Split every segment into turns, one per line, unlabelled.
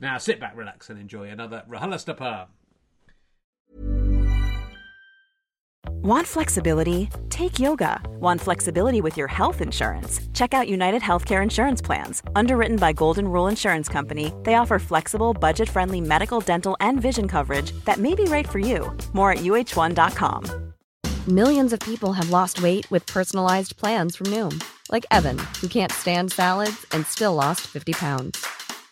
Now sit back, relax, and enjoy another RHLSTP.
Want flexibility? Take yoga. Want flexibility with your health insurance? Check out United Healthcare Insurance Plans. Underwritten by Golden Rule Insurance Company, they offer flexible, budget friendly medical, dental, and vision coverage that may be right for you. More at uh1.com.
Millions of people have lost weight with personalized plans from Noom, like Evan, who can't stand salads and still lost 50 pounds.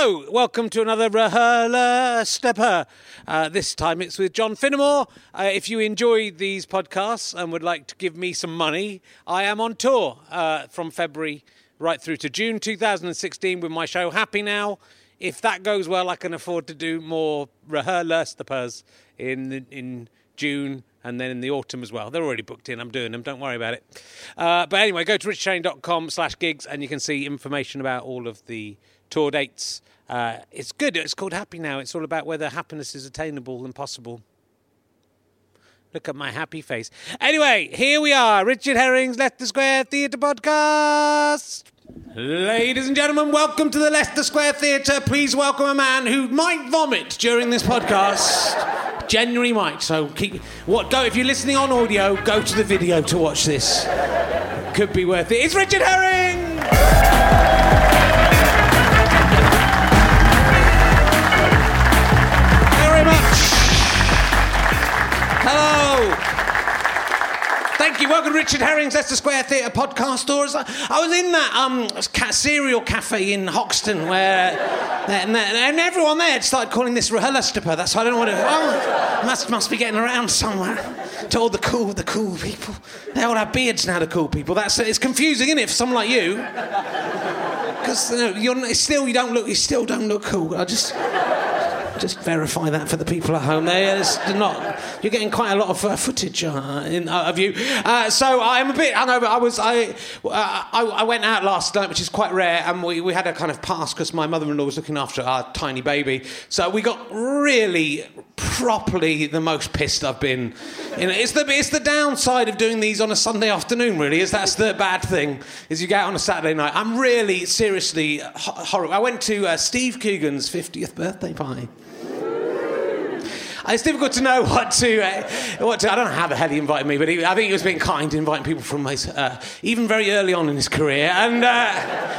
Welcome to another RHLSTP. Uh, this time it's with John Finnemore. Uh, if you enjoy these podcasts and would like to give me some money, I am on tour uh, from February right through to June 2016 with my show Happy Now. If that goes well, I can afford to do more RHLSTPs in in June and then in the autumn as well. They're already booked in. I'm doing them. Don't worry about it. Uh, but anyway, go to richardherring.com slash gigs and you can see information about all of the tour dates. Uh, it's good. It's called Happy Now. It's all about whether happiness is attainable and possible. Look at my happy face. Anyway, here we are. Richard Herring's Leicester Square Theatre Podcast. Ladies and gentlemen, welcome to the Leicester Square Theatre. Please welcome a man who might vomit during this podcast. Genuinely might. So keep what go if you're listening on audio, go to the video to watch this. Could be worth it. It's Richard Herring! Welcome Richard Herring's Leicester Square Theatre podcast tours. I was in that um, cereal cafe in Hoxton where, and, and everyone there had started calling this RHLSTP. That's I don't know what it. Oh, must must be getting around somewhere. To all the cool, the cool people. They all have beards now. The cool people. That's it's confusing, isn't it, for someone like you? Because you know, you're still you don't look you still don't look cool. I just just verify that for the people at home. There's not. You're getting quite a lot of uh, footage uh, in, uh, of you. Uh, so I'm a bit hungover. I was. I, uh, I, I went out last night, which is quite rare, and we, we had a kind of pass because my mother-in-law was looking after our tiny baby. So we got really properly the most pissed I've been. In, it's the it's the downside of doing these on a Sunday afternoon. Really, is that's the bad thing. Is you get out on a Saturday night. I'm really seriously horrible. I went to uh, Steve Coogan's 50th birthday party. It's difficult to know what to, uh, what to. I don't know how the hell he invited me, but he, I think he was being kind, inviting people from his, uh, even very early on in his career. And uh,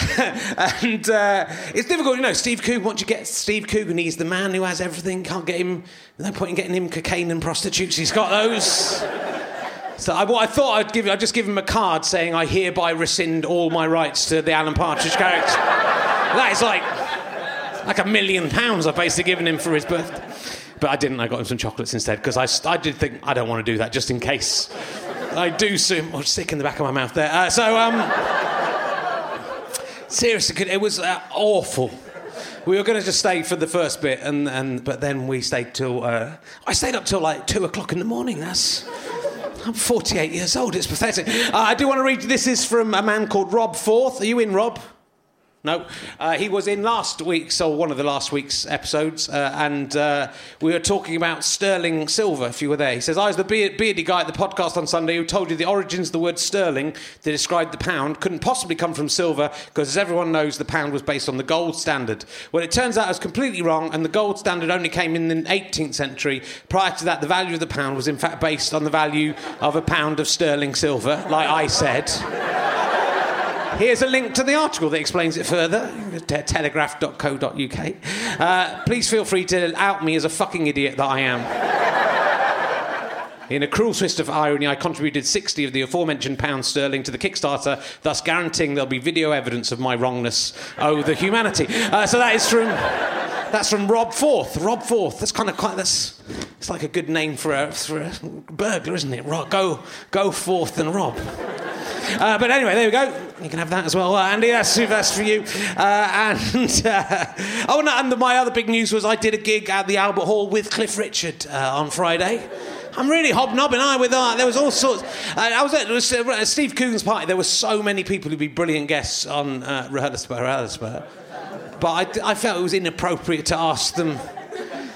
and uh, it's difficult, you know. Steve Coogan, once you get Steve Coogan, he's the man who has everything. Can't get him. No point in getting him cocaine and prostitutes. He's got those. So I, I thought I'd give, I'd just give him a card saying I hereby rescind all my rights to the Alan Partridge character. that is like like a million pounds I've basically given him for his birthday. But I didn't. I got him some chocolates instead because I, I did think I don't want to do that just in case I do soon. Oh, stick in the back of my mouth there. Uh, so um, seriously, it was uh, awful. We were going to just stay for the first bit, and, and but then we stayed till uh, I stayed up till like two o'clock in the morning. That's I'm 48 years old. It's pathetic. Uh, I do want to read. This is from a man called Rob Forth. Are you in, Rob? No, uh, he was in last week's or one of the last week's episodes, uh, and uh, we were talking about sterling silver. If you were there, he says, "I was the beard- beardy guy at the podcast on Sunday who told you the origins of the word sterling to describe the pound couldn't possibly come from silver because, as everyone knows, the pound was based on the gold standard. Well, it turns out I was completely wrong, and the gold standard only came in the 18th century. Prior to that, the value of the pound was in fact based on the value of a pound of sterling silver, like I said." Here's a link to the article that explains it further te- telegraph.co.uk. Uh, please feel free to out me as a fucking idiot that I am. In a cruel twist of irony, I contributed 60 of the aforementioned pounds sterling to the Kickstarter, thus guaranteeing there'll be video evidence of my wrongness. Oh, the humanity. Uh, so that is from. That's from Rob Forth. Rob Forth. That's kind of quite. That's. It's like a good name for a, for a burglar, isn't it? Rob, Go, go forth and rob. Uh, but anyway, there we go. You can have that as well, uh, Andy. That's, that's for you. Uh, and uh, oh, no, and my other big news was I did a gig at the Albert Hall with Cliff Richard uh, on Friday. I'm really hobnobbing, I with uh, there was all sorts. Uh, I was at was, uh, Steve Coogan's party. There were so many people who'd be brilliant guests on uh, Rehearsal Rehearsal. But I, I felt it was inappropriate to ask them.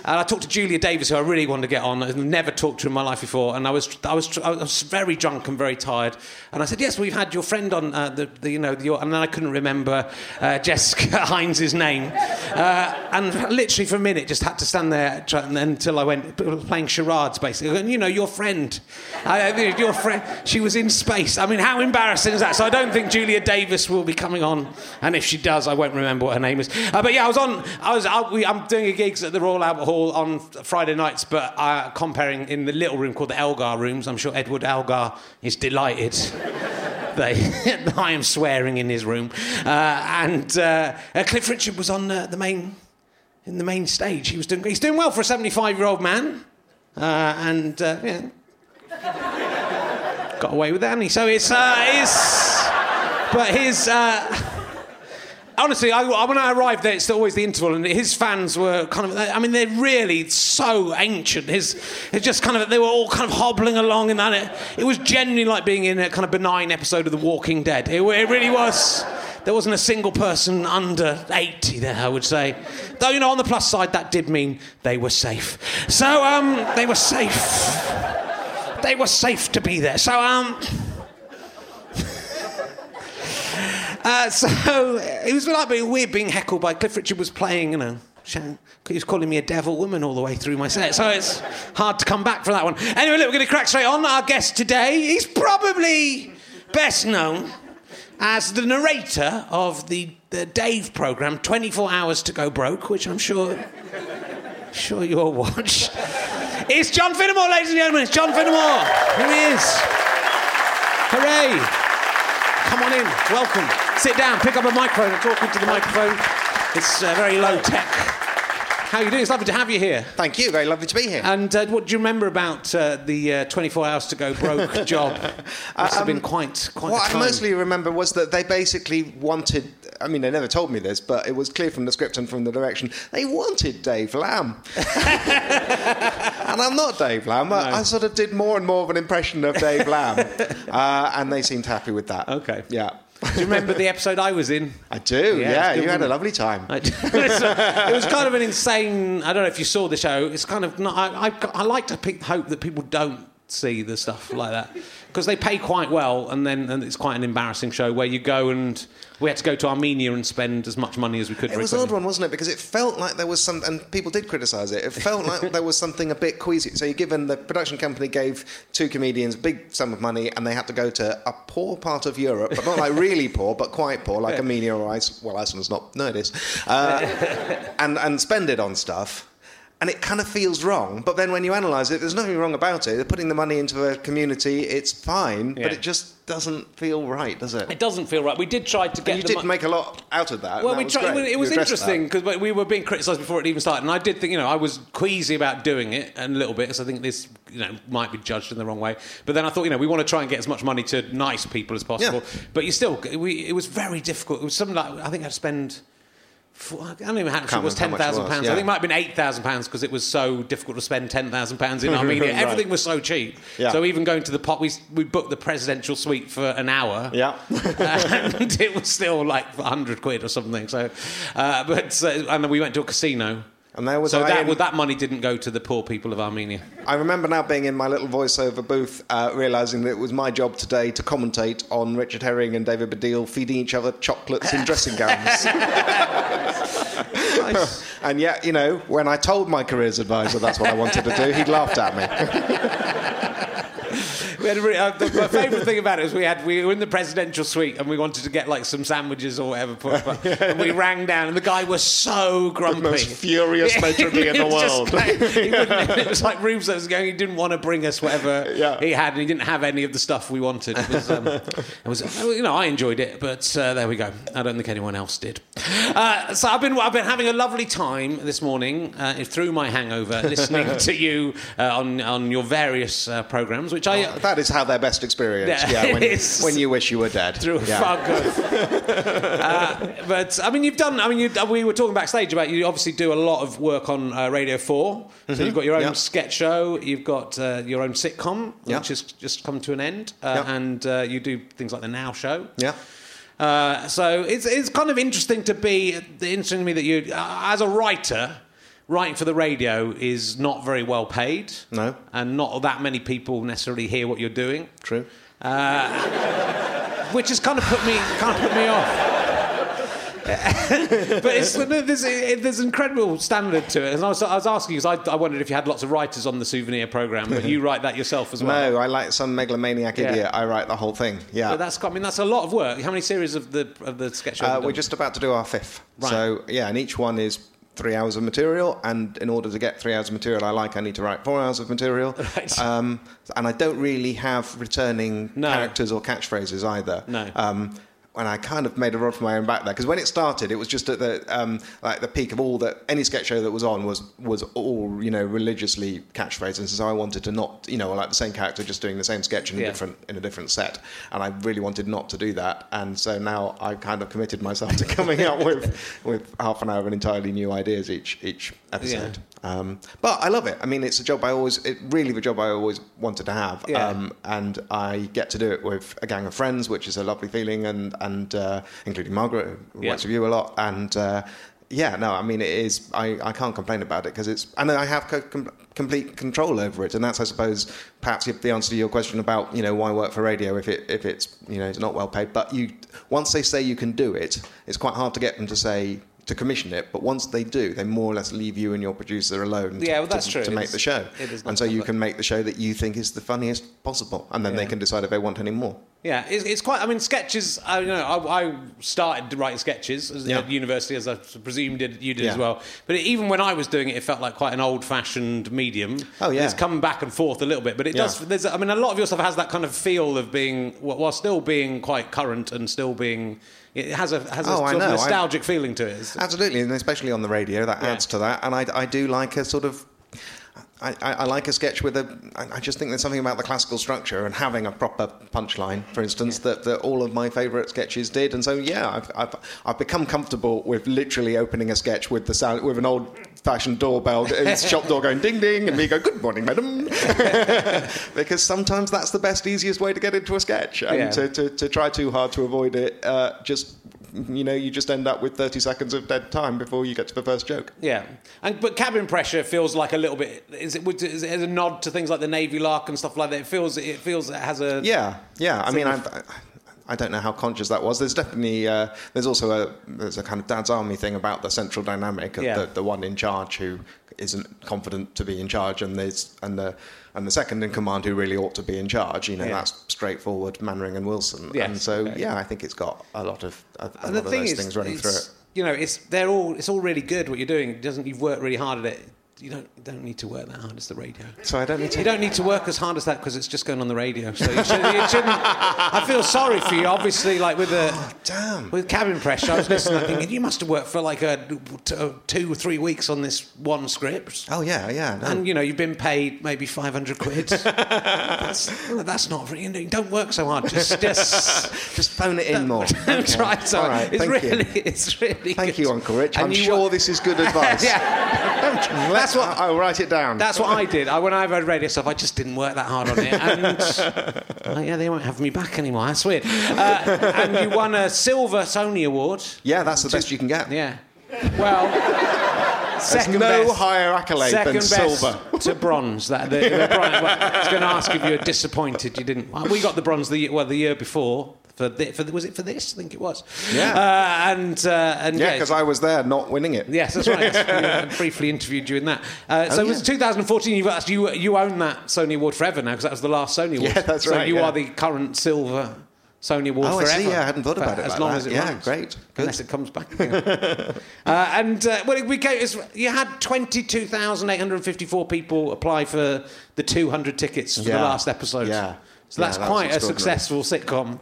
And I talked to Julia Davis, who I really wanted to get on. I've never talked to in my life before, and I was, I was, I was very drunk and very tired. And I said, "Yes, we've had your friend on uh, the, the, you know, your, and then I couldn't remember uh, Jessica Hynes' name, uh, and literally for a minute just had to stand there until I went playing charades, basically. And you know, your friend, uh, your friend, she was in space. I mean, how embarrassing is that? So I don't think Julia Davis will be coming on, and if she does, I won't remember what her name is. Uh, but yeah, I was on. I was. I, we, I'm doing a gigs at the Royal Albert Hall on Friday nights, but uh, comparing in the little room called the Elgar Rooms. I'm sure Edward Elgar is delighted. that I am swearing in his room, uh, and uh, uh, Cliff Richard was on uh, the main in the main stage. He was doing. He's doing well for a 75 year old man, uh, and yeah, got away with that. he? So it's uh, it's, but his. Honestly, I- when I arrived there, it's always the interval, and his fans were kind of, I mean, they're really so ancient. His, it's just kind of, they were all kind of hobbling along, and that it, it was genuinely like being in a kind of benign episode of The Walking Dead. It, it really was. There wasn't a single person under 80 there, I would say. Though, you know, on the plus side, that did mean they were safe. So, um, they were safe. They were safe to be there. So, um, Uh, so it was like being weird being heckled by Cliff Richard was playing, you know. He was calling me a devil woman all the way through my set, so it's hard to come back from that one. Anyway, look, we're going to crack straight on. Our guest today, he's probably best known as the narrator of the, the Dave program, 24 Hours to Go Broke, which I'm sure, sure you'll watch. It's John Finnemore, ladies and gentlemen. It's John Finnemore. Here he is. Hooray. Come on in. Welcome. Sit down. Pick up a microphone and talk into the microphone. It's uh, very low tech. How are you doing? It's lovely to have you here.
Thank you. Very lovely to be here.
And uh, what do you remember about uh, the uh, 24 hours to go broke job? Must have been quite, quite.
what I mostly remember was that they basically wanted. I mean, they never told me this, but it was clear from the script and from the direction they wanted Dave Lamb. and I'm not Dave Lamb. I, I sort of did more and more of an impression of Dave Lamb, uh, and they seemed happy with that.
Okay.
Yeah.
Do you remember the episode I was in?
I do.
Yeah,
Yeah, you had a lovely time.
I- it was kind of an insane. I don't know if you saw the show. It's kind of not. I, I, I like to pick hope that people don't see the stuff like that because they pay quite well, and then and it's quite an embarrassing show where you go and we had to go to Armenia and spend as much money as we could.
It was an odd one, wasn't it? Because it felt like there was some, and people did criticise it. It felt like there was something a bit queasy. So you're given the production company gave two comedians a big sum of money, and they had to go to a poor part of Europe, but not like really poor, but quite poor, like Armenia or Ice. Well, Iceland's not. No, it is. Uh, and and spend it on stuff and it kind of feels wrong. But then when you analyse it, there's nothing wrong about it. They're putting the money into a community, it's fine,
Yeah.
but it just doesn't feel right, does it?
It doesn't feel right. We did try to get.
and you did
mon-
make a lot out of that.
Well,
that
we tried.
great.
It was interesting because we were being criticised before it even started, and I did think, you know, I was queasy about doing it and a little bit, because I think this, you know, might be judged in the wrong way. But then I thought, you know, we want to try and get as much money to nice people as possible.
Yeah.
But you still, we, it was very difficult. It was something like I think I spend. Four- I don't even how much it was. Ten
remember how much it
thousand pounds.
yeah.
I think it might have been eight thousand pounds because it was so difficult to spend ten thousand pounds in Armenia.
Right.
Everything was so cheap.
Yeah.
So even going to the pot, we we booked the presidential suite for an hour
Yeah.
and it was still like hundred quid or something. So, uh, but uh, and then we went to a casino.
And there was
so that
in-
that money didn't go to the poor people of Armenia.
I remember now being in my little voiceover booth, uh, realising that it was my job today to commentate on Richard Herring and David Baddiel feeding each other chocolates in dressing gowns. and yet, you know, when I told my careers advisor that's what I wanted to do, he laughed at me.
We had a really, uh, the, my favourite thing about it was we had we were in the presidential suite and we wanted to get like some sandwiches or whatever, put, but- and we rang down and the guy was so grumpy.
most furious matron in the
It was just
world.
like- it was like rooms that was going. He didn't want to bring us whatever
Yeah.
he had, and he didn't have any of the stuff we wanted. It was, um, it was you know, I enjoyed it, but uh, there we go. I don't think anyone else did. Uh, so I've been I've been having a lovely time this morning uh, through my hangover, listening to you uh, on on your various uh, programs, which I.
That is how their best experience.
Yeah,
Yeah, when, when you wish you were dead.
through
yeah.
uh, but I mean, you've done. I mean, you, we were talking backstage about you. Obviously, do a lot of work on uh, Radio Four. So you've got your own
Mm-hmm.
Sketch show. You've got uh, your own sitcom,
Yeah.
which has just come to an end, uh,
Yeah.
and uh, you do things like the Now Show.
Yeah.
Uh, so it's it's kind of interesting to be interesting to me that you, uh, as a writer. Writing for the radio is not very well paid.
No.
And not that many people necessarily hear what you're doing
True.
which has kind of put me kind of put me off. but it's, there's, there's an incredible standard to it. And I was, I was asking because I, I wondered if you had lots of writers on the souvenir program, but you write that yourself as well.
No, I like some megalomaniac
Yeah.
idiot. I write the whole thing. Yeah.
But that's I mean that's a lot of work. How many series of the of the sketch
Uh, we're
done?
just about to do our fifth.
Right.
So, yeah, and each one is three hours of material. And in order to get three hours of material I like, I need to write four hours of material.
Right.
Um, and I don't really have returning
No.
characters or catchphrases either.
No.
Um, and I kind of made a rod for my own back there because when it started, it was just at the um, like the peak of all that any sketch show that was on was was all you know religiously catchphrases. And so I wanted to not you know like the same character just doing the same sketch in a
Yeah.
different in a different set, and I really wanted not to do that. And so now I've kind of committed myself to coming up with with half an hour of entirely new ideas each each episode. Um, but I love it. I mean, it's a job I always, it really the job I always wanted to have.
Yeah.
Um, and I get to do it with a gang of friends, which is a lovely feeling, and and uh, including Margaret, who
Yeah.
works with you a lot, and. Uh, yeah, no, I mean it is. I, I can't complain about it because it's, and I have co- com- complete control over it, and that's, I suppose, perhaps the answer to your question about you know why work for radio if it if it's you know it's not well paid. But you once they say you can do it, it's quite hard to get them to say to commission it. But once they do, they more or less leave you and your producer alone. to-
Yeah, well, that's
to,
true.
To make the show,
it
and so you can make the show that you think is the funniest possible, and then they can decide if they want any more.
Yeah, it's, it's quite. I mean, sketches. I you know. I, I started writing sketches as,
Yeah.
at university, as I presume did you did as well. But even when I was doing it, it felt like quite an old-fashioned medium.
Oh, yeah.
it's come back and forth a little bit, but it
Yeah.
does. There's. I mean, a lot of your stuff has that kind of feel of being, while still being quite current and still being. It has a has a
Oh,
sort of
know. I-
nostalgic feeling to it.
Absolutely, and especially on the radio, that
Yeah.
adds to that. And I, I do like a sort of. I, I, I like a sketch with a. I I just think there's something about the classical structure and having a proper punchline, for instance, that, that all of my favourite sketches did. And so, yeah, I've, I've, I've become comfortable with literally opening a sketch with the sound with an old-fashioned doorbell, uh, shop door going ding ding, and me go, "Good morning, madam," because sometimes that's the best, easiest way to get into a sketch, and
Yeah.
to, to, to try too hard to avoid it uh, just you know, you just end up with 30 seconds of dead time before you get to the first joke.
Yeah, and but cabin pressure feels like a little bit. Is it? would- it a nod to things like the Navy Lark and stuff like that? It feels. It feels it has a.
Yeah, yeah. I mean, I,
Sort
I, don't know how conscious that was. There's definitely uh, there's also a there's a kind of dad's army thing about the central dynamic of
Yeah.
the, the one in charge who isn't confident to be in charge, and there's and the and the second in command who really ought to be in charge. You know,
Yeah.
that's straightforward Mainwaring and Wilson.
Yes,
and so
okay.
yeah, I think it's got a lot of a, a lot of those things running through it.
You know, it's they're all it's all really good what you're doing. It doesn't you've worked really hard at it. You don't you don't need to work that hard. as the radio.
So I don't need to.
You don't need to work as hard as that because it's just going on the radio. So you, should, you shouldn't. I feel sorry for you. Obviously, like with the
damn.
with cabin pressure, I was listening. Thinking you must have worked for like a uh, two or three weeks on this one script.
Oh yeah, yeah. No.
And you know you've been paid maybe five hundred quid. that's, that's not really. You know, don't work so hard. Just, just
just phone it in more.
don't
Okay.
try so
All right,
It's
thank you.
really, it's really.
Thank
good.
you, Uncle Rich.
And
I'm sure
wa-
this is good advice.
yeah, that's what.
I'll write it down.
That's what I did. I, when I've heard radio stuff, I just didn't work that hard on it. And uh, yeah, they won't have me back anymore. That's weird. Uh, and you won a silver Sony Award.
yeah, that's the best you can get.
Yeah. Well,
There's
second
no
best.
higher accolade than silver.
to bronze. That the, the bronze, well, I was going to ask if you were disappointed you didn't. Well, we got the bronze the well the year before for, the, for the, was it for this? I think it was.
Yeah.
Uh, and uh, and
Yeah, because I was there, not winning it.
Yes, that's right. We briefly interviewed you in that. Uh, so
Oh,
it was 2014. You've actually, you you own that Sony Award forever now because that was the last Sony Award.
Yeah, that's
so
right,
you
yeah.
are the current silver Sony Award
Oh, I see, yeah, I hadn't thought about it
as
like
long
that.
as it
Yeah,
runs.
great, good.
Unless it comes back. again. uh, and uh, well, we came, you had 22,854 people apply for the 200 tickets for the last episode.
Yeah.
So
Yeah,
that's
that
quite a successful sitcom.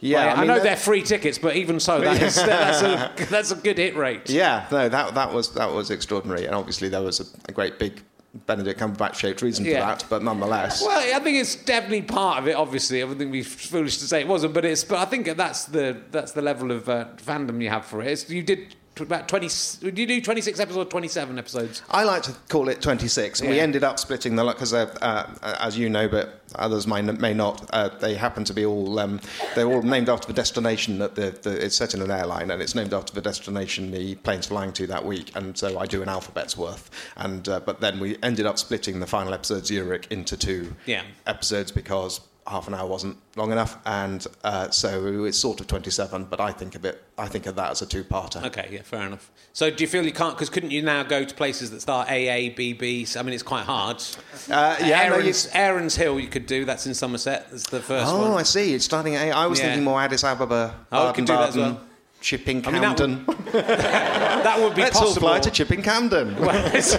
Yeah,
Like,
I
I,
mean,
know they're free tickets, but even so, that is, that's, a, that's a good hit rate.
Yeah, no, that that was that was extraordinary, and obviously there was a, a great big Benedict Cumberbatch shaped reason
Yeah.
for that, but nonetheless.
Well, I think it's definitely part of it. Obviously, I would think it'd be foolish to say it wasn't, but it's. But I think that's the that's the level of uh, fandom you have for it. It's, you did about twenty. Did you do twenty six episodes or twenty seven episodes?
I like to call it 26. We ended up splitting the lot because, uh, uh, as you know, but others may, may not. Uh, they happen to be all um, they're all named after the destination that the, the it's set in an airline, and it's named after the destination the plane's flying to that week. And so I do an alphabet's worth. And uh, but then we ended up splitting the final episode Zurich into two
Yeah.
episodes because half an hour wasn't long enough, and uh, so it's sort of 27. But I think of it, I think of that as a two-parter.
Okay, yeah, fair enough. So do you feel you can't? Because couldn't you now go to places that start A A B B? I mean, it's quite hard.
Uh, yeah, no,
Aaron's, Aaron's Hill, you could do. That's in Somerset. That's the first
Oh,
one.
I see. It's starting at eight. I was
Yeah.
thinking more Addis Ababa,
Oh, we could do that as well.
Chipping
I mean, that
Campden.
That would be
Let's all fly to Chipping Campden.
Whereas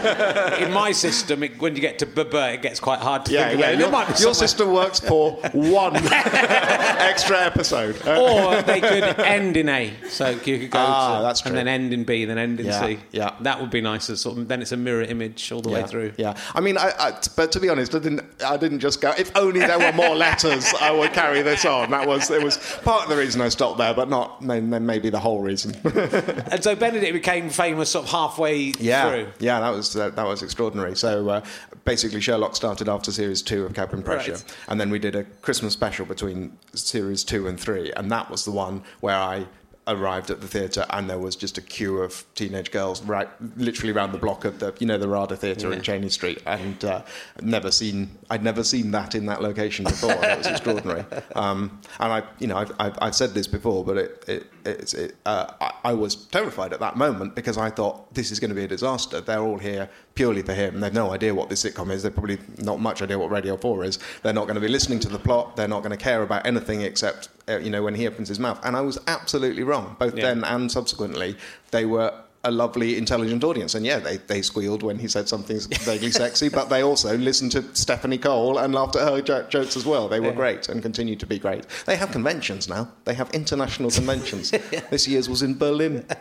in my system, it, when you get to Baba, it gets quite hard to
yeah,
think
yeah.
about.
Your, your system works for one extra episode.
Or they could end in A, so you could go
Ah,
to,
that's
and then end in B, then end in
Yeah,
C.
yeah.
that would be nice. as Sort of, then it's a mirror image all the way through.
Yeah, I mean, I, I, but to be honest, I didn't. I didn't just go. If only there were more letters, I would carry this on. That was it. Was part of the reason I stopped there, but not maybe the whole reason.
And so Benedict became famous sort of halfway
Yeah,
through.
yeah, that was uh, that was extraordinary. So uh, basically, Sherlock started after series two of Cabin Pressure,
Right.
and then we did a Christmas special between series two and three, and that was the one where I arrived at the theatre and there was just a queue of teenage girls right literally around the block of the you know the Rada Theatre
Yeah.
in Chenies Street and uh, I'd never seen I'd never seen that in that location before it was extraordinary um, and I you know I've, I've, I've said this before but it, it, it, uh, I, I was terrified at that moment because I thought this is going to be a disaster. They're all here purely for him. They've no idea what this sitcom is. They've probably not much idea what Radio 4 is. They're not going to be listening to the plot. They're not going to care about anything except uh, you know when he opens his mouth. And I was absolutely wrong. Both
Yeah.
then and subsequently they were a lovely, intelligent audience. And yeah, they, they squealed when he said something vaguely sexy, but they also listened to Stephanie Cole and laughed at her jo- jokes as well. They were great and continue to be great. They have conventions now. They have international conventions. This year's was in Berlin.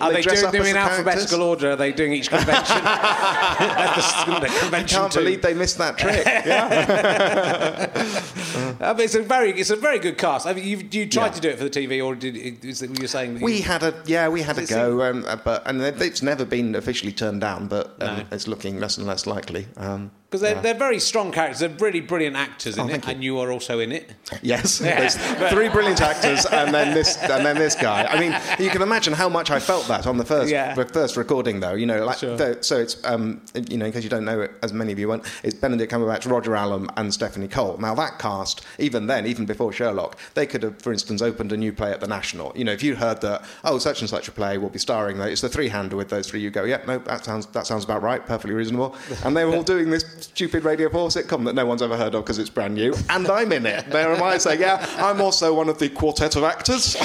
Are they,
dress
doing them in
the
alphabetical order? Are they doing each convention? The, the convention
Can't
too.
believe they missed that trick. Yeah.
Uh, I mean, it's a very, it's a very good cast. I mean, you, you tried
Yeah.
to do it for the TV, or did is it, you were saying that
We
you,
had a yeah, we had a go. Um, uh, but and it's never been officially turned down, but um,
No.
it's looking less and less likely. Um,
Because they're,
yeah.
they're very strong characters. They're really brilliant actors in
Oh,
it,
you.
and you are also in it.
Yes,
Yeah,
there's three brilliant actors, and then this, and then this guy. I mean, you can imagine how much I felt that on the first,
Yeah.
the first recording, though. You know, like
Sure.
the- so it's um, you know, in case you don't know it, as many of you won't, it's Benedict Cumberbatch, Roger Allam, and Stephanie Cole. Now that cast, even then, even before Sherlock, they could have, for instance, opened a new play at the National. You know, if you heard that, oh, such and such a play will be starring, it's the three-hander with those three. You go, yep, no, that sounds that sounds about right, perfectly reasonable. And they were all doing this stupid Radio 4 sitcom that no one's ever heard of because it's brand new, and I'm in it. There am I saying, yeah, I'm also one of the quartet of actors.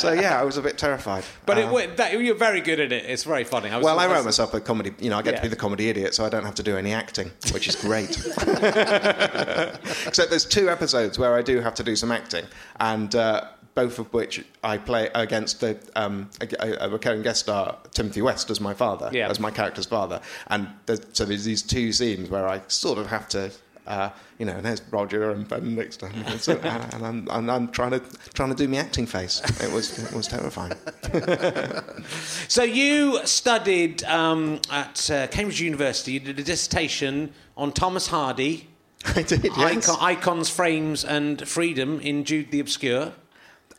so yeah, I was a bit terrified.
But
Uh,
it, that, you're very good at it. It's very funny. was-
well, I wrote myself a comedy. You know, I get
Yeah.
to be the comedy idiot, so I don't have to do any acting, which is great. Except there's two episodes where I do have to do some acting, and uh, both of which I play against the um, a, a recurring guest star Timothy West as my father,
Yeah.
as my character's father. And there's, so there's these two scenes where I sort of have to. Uh, you know, and there's Roger and Ben next to and, so, and I'm, and I'm trying to trying to do my acting face. It was it was terrifying.
So you studied um, at uh, Cambridge University. You did a dissertation on Thomas Hardy,
I did. Yes.
icon, icons, frames, and freedom in Jude the Obscure.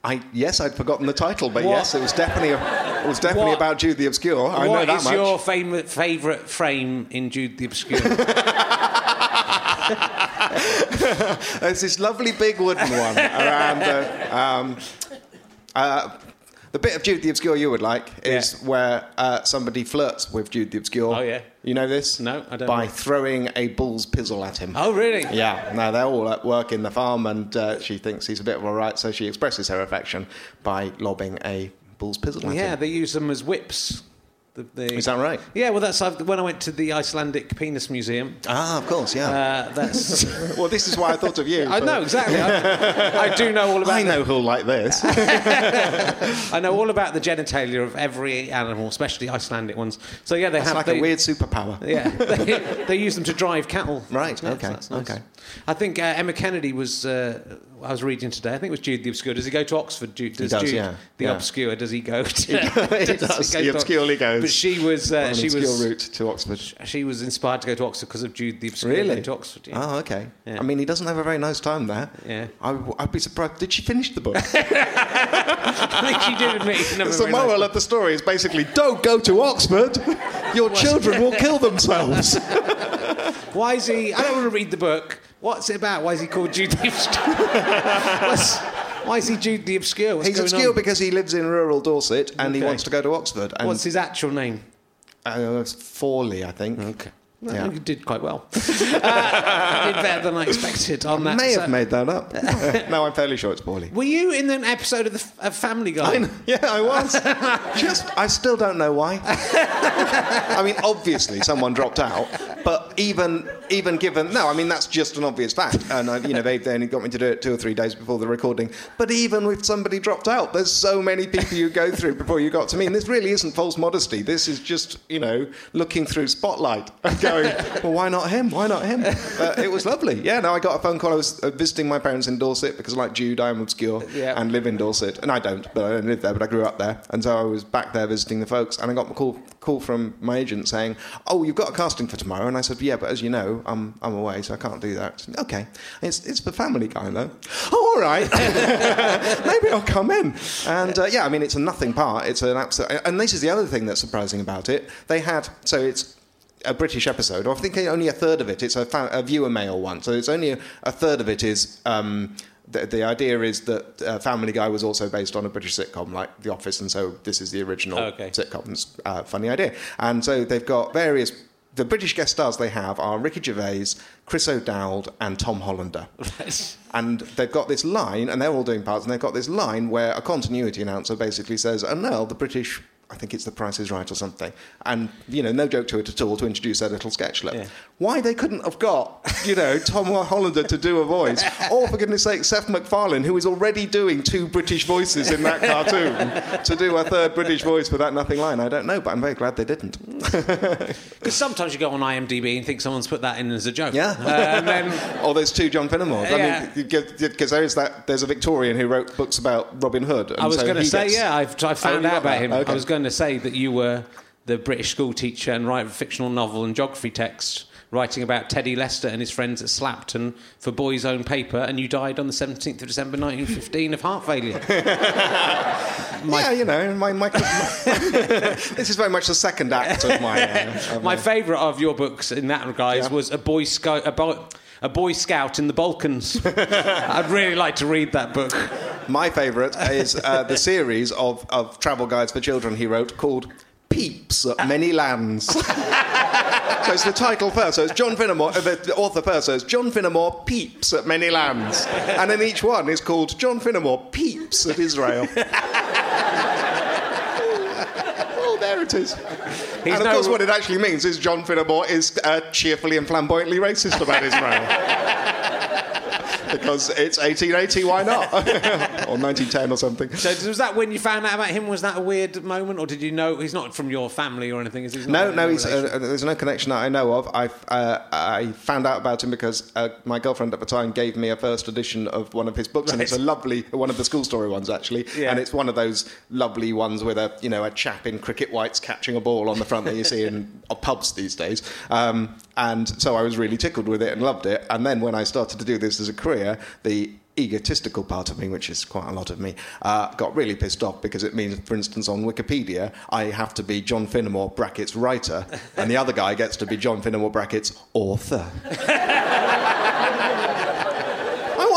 I yes, I'd forgotten the title, but
What-
yes, it was definitely it was definitely
What-
about Jude the Obscure. I know
What
that
is
much.
your favourite favourite frame in Jude the Obscure?
There's this lovely big wooden one around the. Um, uh, the bit of Jude the Obscure you would like is
Yeah.
where uh, somebody flirts with Jude the Obscure.
Oh, yeah.
You know this?
No, I don't
By
know.
throwing a bull's pizzle at him.
oh, really?
Yeah, no, they're all at work in the farm, and uh, she thinks he's a bit of a right, so she expresses her affection by lobbing a bull's pizzle at
Yeah,
him.
they use them as whips. The, the,
Is that right?
Yeah, well, that's I've, when I went to the Icelandic Penis Museum.
Ah, of course, yeah.
Uh, that's
well, this is why I thought of you.
I
for-
know exactly. I, I do know all about.
I
the-
know who'll like this.
I know all about the genitalia of every animal, especially Icelandic ones. So yeah, they
It's
have
like
they,
a weird superpower.
Yeah, they, they use them to drive cattle.
Right,
Yeah,
okay,
so that's nice.
okay.
I think uh, Emma Kennedy was. Uh, I was reading today. I think it was Jude the Obscure. Does he go to Oxford? Jude, does,
does,
Jude
yeah,
the
yeah.
Obscure? Does he go? To,
He does, he obscurely goes
But she was.
On
Uh, she
obscure
was.
route to Oxford.
She was inspired to go to Oxford because of Jude the Obscure.
Really?
To Oxford. Yeah.
Oh, okay. I mean, he doesn't have a very nice time there.
Yeah.
I, would be surprised. Did she finish the book?
I think she did admit. never
It's the
very nice-
moral of the story is basically don't go to Oxford. Your children will kill themselves.
Why is he? I don't want to read the book. What's it about? Why is he called Jude the Obscure? Why is he Jude the Obscure? What's
He's
going
obscure
on?
because he lives in rural Dorset and he
Okay.
wants to go to Oxford. And
What's his actual name?
uh, it's Fawley, I think.
Okay.
Yeah.
You did quite well. uh, did better than I expected on that.
May
So-
have made that up. no, I'm fairly sure it's Fawley.
Were you in an episode of, the, of Family Guy?
I yeah, I was. Just, I still don't know why. I mean, obviously someone dropped out, but even even given no, I mean that's just an obvious fact, and uh, you know they, they only got me to do it two or three days before the recording. But even if somebody dropped out, there's so many people you go through before you got to me, and this really isn't false modesty. This is just you know looking through spotlight and going, well, why not him? Why not him? Uh, it was lovely. Yeah, no, I got a phone call. I was uh, visiting my parents in Dorset because, like Jude, I am obscure
Yeah.
and live in Dorset, and I don't, but I don't live there, but I grew up there, and so I was back there visiting the folks, and I got a call call from my agent saying, "Oh, you've got a casting for tomorrow," and I said, "Yeah, but as you know, I'm I'm away, so I can't do that." Said, okay, it's it's the Family Guy though. Oh, all right, maybe I'll come in. And uh, yeah, I mean, it's a nothing part. It's an absolute, and this is the other thing that's surprising about it. They had so it's a British episode, or I think only a third of it. It's a, fa- a viewer mail one, so it's only a, a third of it is. Um, the, the idea is that uh, Family Guy was also based on a British sitcom like The Office, and so this is the original
Okay.
sitcom. It's a funny idea. And so they've got various. The British guest stars they have are Ricky Gervais, Chris O'Dowd, and Tom Hollander. And they've got this line, and they're all doing parts, and they've got this line where a continuity announcer basically says, and now the British I think it's The Price is Right or something. And, you know, no joke to it at all to introduce their little sketchlet.
Yeah.
Why they couldn't have got, you know, Tom Hollander to do a voice, or for goodness sake, Seth MacFarlane, who is already doing two British voices in that cartoon, to do a third British voice for that nothing line. I don't know, but I'm very glad they didn't.
Because sometimes you go on IMDb and think someone's put that in as a joke.
Yeah.
Uh, then
or there's two John Finnemores.
Yeah.
I mean, because there is that. There's a Victorian who wrote books about Robin Hood. and
I was
so
going to say,
gets-
yeah, I've, I
Oh,
found
you
out about
that?
him.
Okay.
I was going to say that you were the British school teacher and write a fictional novel and geography text writing about Teddy Lester and his friends at Slapton for Boy's Own Paper, and you died on the 17th of December 1915 of heart failure.
yeah, you know, my, my, this is very much the second act of my. Uh, of
My favourite of your books in that regard
Yeah.
was a boy scout. A boy, a Boy Scout in the Balkans. I'd really like to read that book.
My favourite is uh, the series of, of travel guides for children he wrote called Peeps at Many Lands. so it's the title first. So it's John Finnemore, uh, the, author first. So it's John Finnemore Peeps at Many Lands. And then each one is called John Finnemore Peeps at Israel. oh, there it is.
He's
and of
no-
course, what it actually means is John Finnemore is uh, cheerfully and flamboyantly racist about Israel. because it's 1880, why not? or 1910 or something.
So was that when you found out about him? Was that a weird moment, or did you know he's not from your family or anything? Is he?
No, no, he's, uh, there's no connection that I know of. I, uh, I found out about him because uh, my girlfriend at the time gave me a first edition of one of his books, and it's a lovely one of the school story ones actually,
Yeah.
and it's one of those lovely ones with a you know a chap in cricket whites catching a ball on the front that you see in pubs these days. Um, and so I was really tickled with it and loved it. And then when I started to do this as a career, the egotistical part of me, which is quite a lot of me, uh, got really pissed off because it means, for instance, on Wikipedia, I have to be John Finnemore brackets writer, and the other guy gets to be John Finnemore brackets author.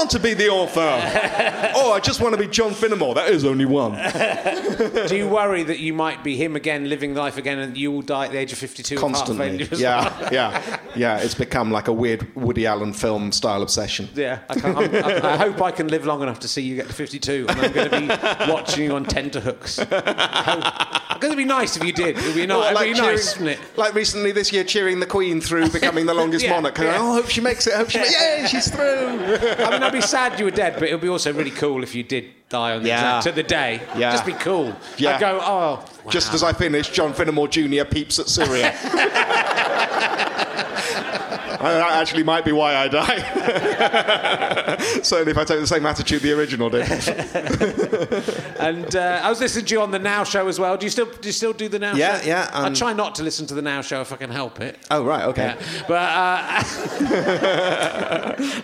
Want to be the author. oh, I just want to be John Finnemore. That is only one.
Do you worry that you might be him again, living life again, and you will die at the age of fifty-two?
Constantly.
failure as?
Yeah, yeah, yeah. It's become like a weird Woody Allen film style obsession.
Yeah, I, can't, I'm, I, I hope I can live long enough to see you get to 52, and I'm going to be watching you on tenterhooks. Because it'd be nice if you did. It'd be,
Or
nice. it'd be
cheering-
nice, wouldn't it?
Like recently this year, cheering the Queen through becoming the longest
Yeah,
monarch.
Yeah.
Oh, I hope she makes it. I hope she makes Yeah, she's through.
I mean, I'd be sad you were dead, but it would be also really cool if you did die on the
Yeah.
exact, to the day.
Yeah.
Just be cool.
Yeah.
I'd go, oh,
Just as I finish, John Finnemore Jr. peeps at Syria. that actually might be why I die. Certainly, if I take the same attitude the original did.
And uh, I was listening to you on the Now Show as well. Do you still do you still do the Now
Yeah,
Show?
yeah,
I
um,
try not to listen to the Now Show if I can help it.
Oh right, okay.
Yeah. But uh,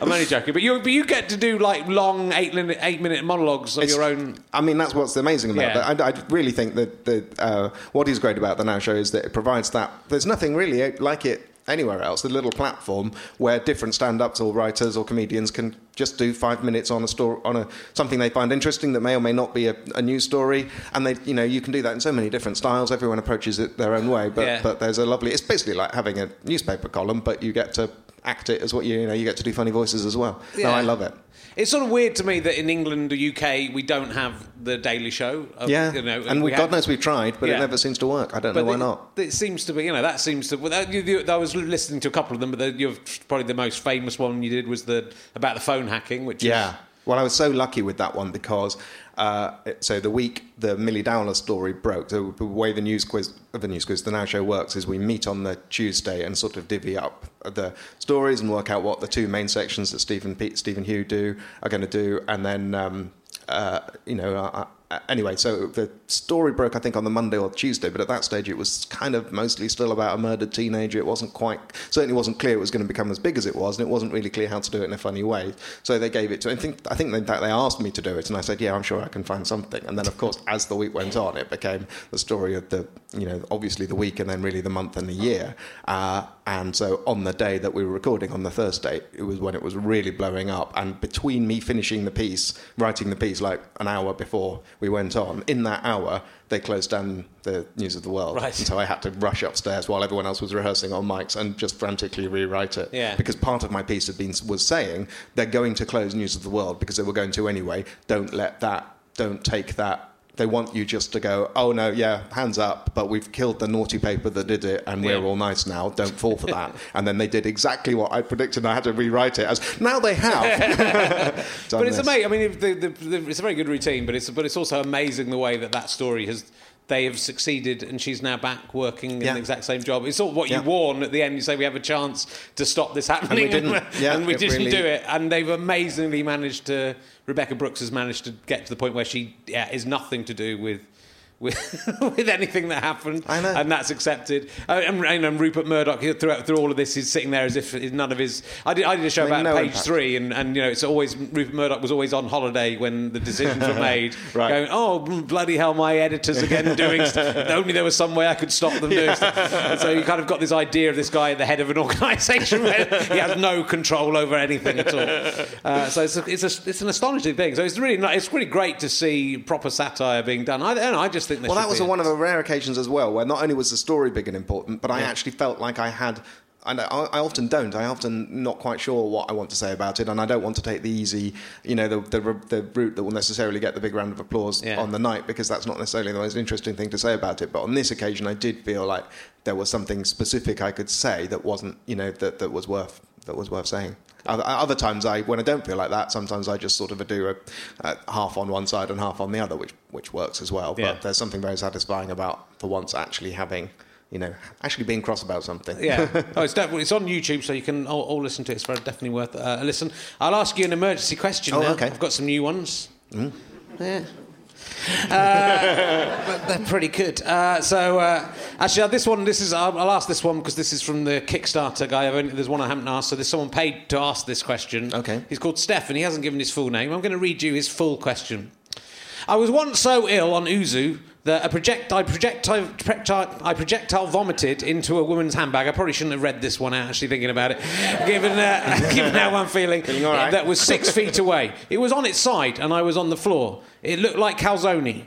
I'm only joking. But you but you get to do like long eight minute eight minute monologues of
It's-
your own.
I mean, that's what's amazing about
Yeah.
it. I, I really think that, uh, what is great about the Now Show is that it provides that. There's nothing really like it anywhere else. The little platform where different stand-ups or writers or comedians can just do five minutes on a story on a something they find interesting that may or may not be a, a news story, and they you know you can do that in so many different styles. Everyone approaches it their own way, but
Yeah.
but there's a lovely. It's basically like having a newspaper column, but you get to act it as what you you know you get to do funny voices as well. No,
Yeah.
I love it.
It's sort of weird to me that in England or UK we don't have the Daily Show. of-
Yeah,
you know,
and we,
have-
God knows we've tried, but
Yeah.
it never seems to work. I don't know why
it,
not.
It seems to be, you know, that seems to. Well, that, you, you, I was listening to a couple of them, but the, you're probably the most famous one you did was the about the phone hacking, which
Yeah.
is
Well, I was so lucky with that one because uh, so the week the Millie Dowler story broke, so the way the news quiz, the news quiz, the Now Show works is we meet on the Tuesday and sort of divvy up the stories and work out what the two main sections that Stephen Pete, Stephen Hugh do are going to do, and then um, uh, you know. Uh, anyway, so the story broke, I think, on the Monday or Tuesday, but at that stage it was kind of mostly still about a murdered teenager. It wasn't quite, certainly wasn't clear it was going to become as big as it was, and it wasn't really clear how to do it in a funny way. So they gave it to, I think, I think in fact they asked me to do it, and I said, yeah, I'm sure I can find something. And then, of course, as the week went on, it became the story of the, you know, obviously the week and then really the month and the year. Uh, and so on the day that we were recording on the Thursday, it was when it was really blowing up. And between me finishing the piece, writing the piece like an hour before we went on, in that hour, they closed down the News of the World.
Right.
And so I had to rush upstairs while everyone else was rehearsing on mics and just frantically rewrite it.
Yeah.
Because part of my piece had been was saying they're going to close News of the World because they were going to anyway. Don't let that. Don't take that They want you just to go, oh no, yeah, hands up, but we've killed the naughty paper that did it, and we're
Yeah.
all nice now. Don't fall for that. and then they did exactly what I predicted. and I had to rewrite it as now they have. Done
But it's
this.
amazing. I mean, the, the, the, it's a very good routine, but it's but it's also amazing the way that that story has. They have succeeded, and she's now back working in
Yeah.
the exact same job. It's sort of what
Yeah.
you warn at the end. You say we have a chance to stop this happening, We
didn't. Yeah,
and we didn't
really-
do it. And they've amazingly managed to. Rebekah Brooks has managed to get to the point where she yeah, is nothing to do with. With, with anything that happened,
I know.
and that's accepted. Uh, and, and, Rupert Murdoch, throughout through all of this, he's sitting there as if none of his. I did, I did a show
I mean,
about
no
page
impact.
three, and, and you know, it's always Rupert Murdoch was always on holiday when the decisions were made.
Right.
Going, oh bloody hell, my editors again doing. st- only there was some way I could stop them doing. Stuff. And so you kind of got this idea of this guy at the head of an organisation where he has no control over anything at all. Uh, so it's a, it's, a, it's an astonishing thing. So it's really not, it's really great to see proper satire being done. I, I just think.
Well, that was one of the rare occasions as well, where not only was the story big and important, but I actually felt like I had. And I, I often don't. I often not quite sure what I want to say about it, and I don't want to take the easy, you know, the the, the route that will necessarily get the big round of applause
Yeah.
on the night because that's not necessarily the most interesting thing to say about it. But on this occasion, I did feel like there was something specific I could say that wasn't, you know, that, that was worth that was worth saying. Other, other times, I when I don't feel like that, sometimes I just sort of do a, a half on one side and half on the other, which which works as well.
Yeah.
But there's something very satisfying about for once actually having, you know, actually being cross about something.
Yeah. Oh, it's definitely it's on YouTube, so you can all, all listen to it. It's definitely worth uh, a listen. I'll ask you an emergency question
Oh,
now.
okay.
I've got some new ones. Yeah. Uh, but they're pretty good. Uh, so, uh, actually, uh, this one, this is. I'll, I'll ask this one because this is from the Kickstarter guy. I've only, there's one I haven't asked, so there's someone paid to ask this question.
Okay.
He's called Steph, and he hasn't given his full name. I'm going to read you his full question. I was once so ill on Ouzo that a project, I, projectile, projectile, I projectile vomited into a woman's handbag. I probably shouldn't have read this one out, actually, thinking about it, given, uh, given how I'm feeling.
right?
That was six feet away. It was on its side, and I was on the floor. It looked like calzone.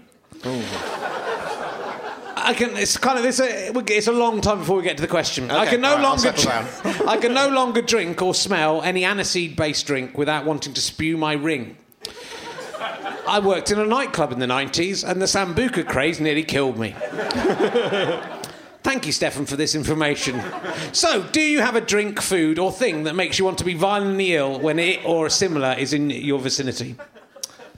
I can. It's kind of. It's a. It's a long time before we get to the question. I can no
right,
longer.
settle
I can no longer drink or smell any aniseed-based drink without wanting to spew my ring. I worked in a nightclub in the 90s, and the Sambuca craze nearly killed me. Thank you, Stefan, for this information. So, do you have a drink, food, or thing that makes you want to be violently ill when it or a similar is in your vicinity?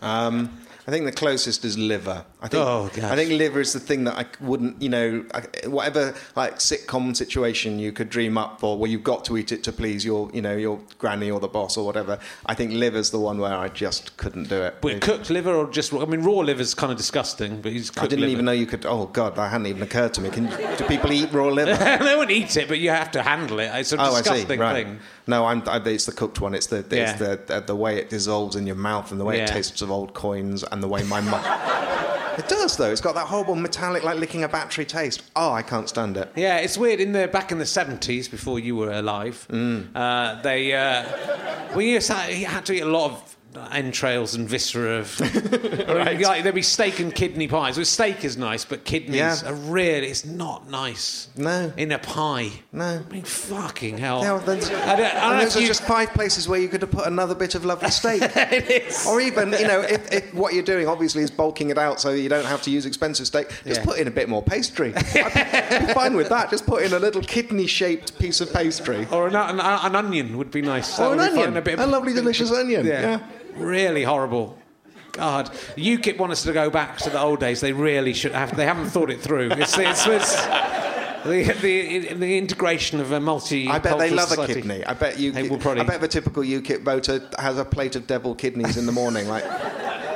Um, I think the closest is liver. I think,
Oh.
I think liver is the thing that I wouldn't, you know, I, whatever like sitcom situation you could dream up for, where you've got to eat it to please your, you know, your granny or the boss or whatever. I think liver's the one where I just couldn't do it.
But cooked liver or just? I mean, raw liver's kind of disgusting, but he's cooked
I didn't
liver.
even know you could. Oh God, that hadn't even occurred to me. Can do people eat raw liver?
they won't eat it, but you have to handle it. It's a
Oh,
disgusting
Right.
thing.
No, I'm, I, it's the cooked one. It's the it's
Yeah.
the, the the way it dissolves in your mouth and the way
Yeah.
it tastes of old coins and the way my mum. It does though. It's got that horrible metallic, like licking a battery taste. Oh, I can't stand it.
Yeah, it's weird. In the back in the seventies, before you were alive,
Mm.
uh, they uh, well, you used to, you had to eat a lot of entrails and viscera of. right. Like, there'd be steak and kidney pies. Well, steak is nice, but kidneys
Yeah.
are really it's not nice.
No.
in a pie.
No.
I mean, fucking hell.
Yeah, then,
I don't, I don't
those are
you-
just five places where you could have put another bit of lovely steak.
it is.
Or even, you know, if, if what you're doing obviously is bulking it out so you don't have to use expensive steak, just
Yeah.
put in a bit more pastry. I'd be fine with that. Just put in a little kidney-shaped piece of pastry.
Or an, an, an onion would be nice. That
Or an onion.
A, bit
A lovely, delicious onion. Yeah.
Really horrible. God, UKIP want us to go back to the old days. They really should have. They haven't thought it through. It's, it's, it's the, the, the integration of a multi.
I bet they love
society.
a kidney. I bet you.
They will probably-
I bet the typical UKIP voter has a plate of deviled kidneys in the morning, like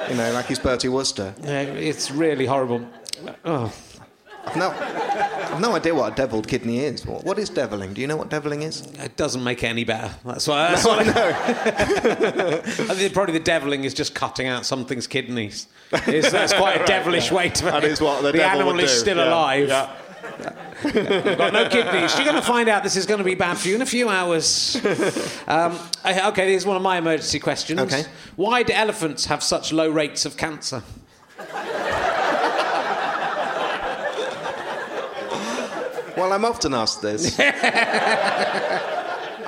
you know, like he's Bertie Wooster.
Yeah, it's really horrible. Oh,
I've no, I've no idea what a deviled kidney is. What, what is deviling? Do you know what deviling is?
it doesn't make it any better. That's why. That's why I know. I think probably the deviling is just cutting out something's kidneys. It's, that's quite a devilish way to.
That is what the devil
animal is still
Yeah,
alive.
yeah.
You've got no kidneys. You're going to find out this is going to be bad for you in a few hours. Um, okay, here's one of my emergency questions.
Okay.
Why do elephants have such low rates of cancer?
Well, I'm often asked this. uh,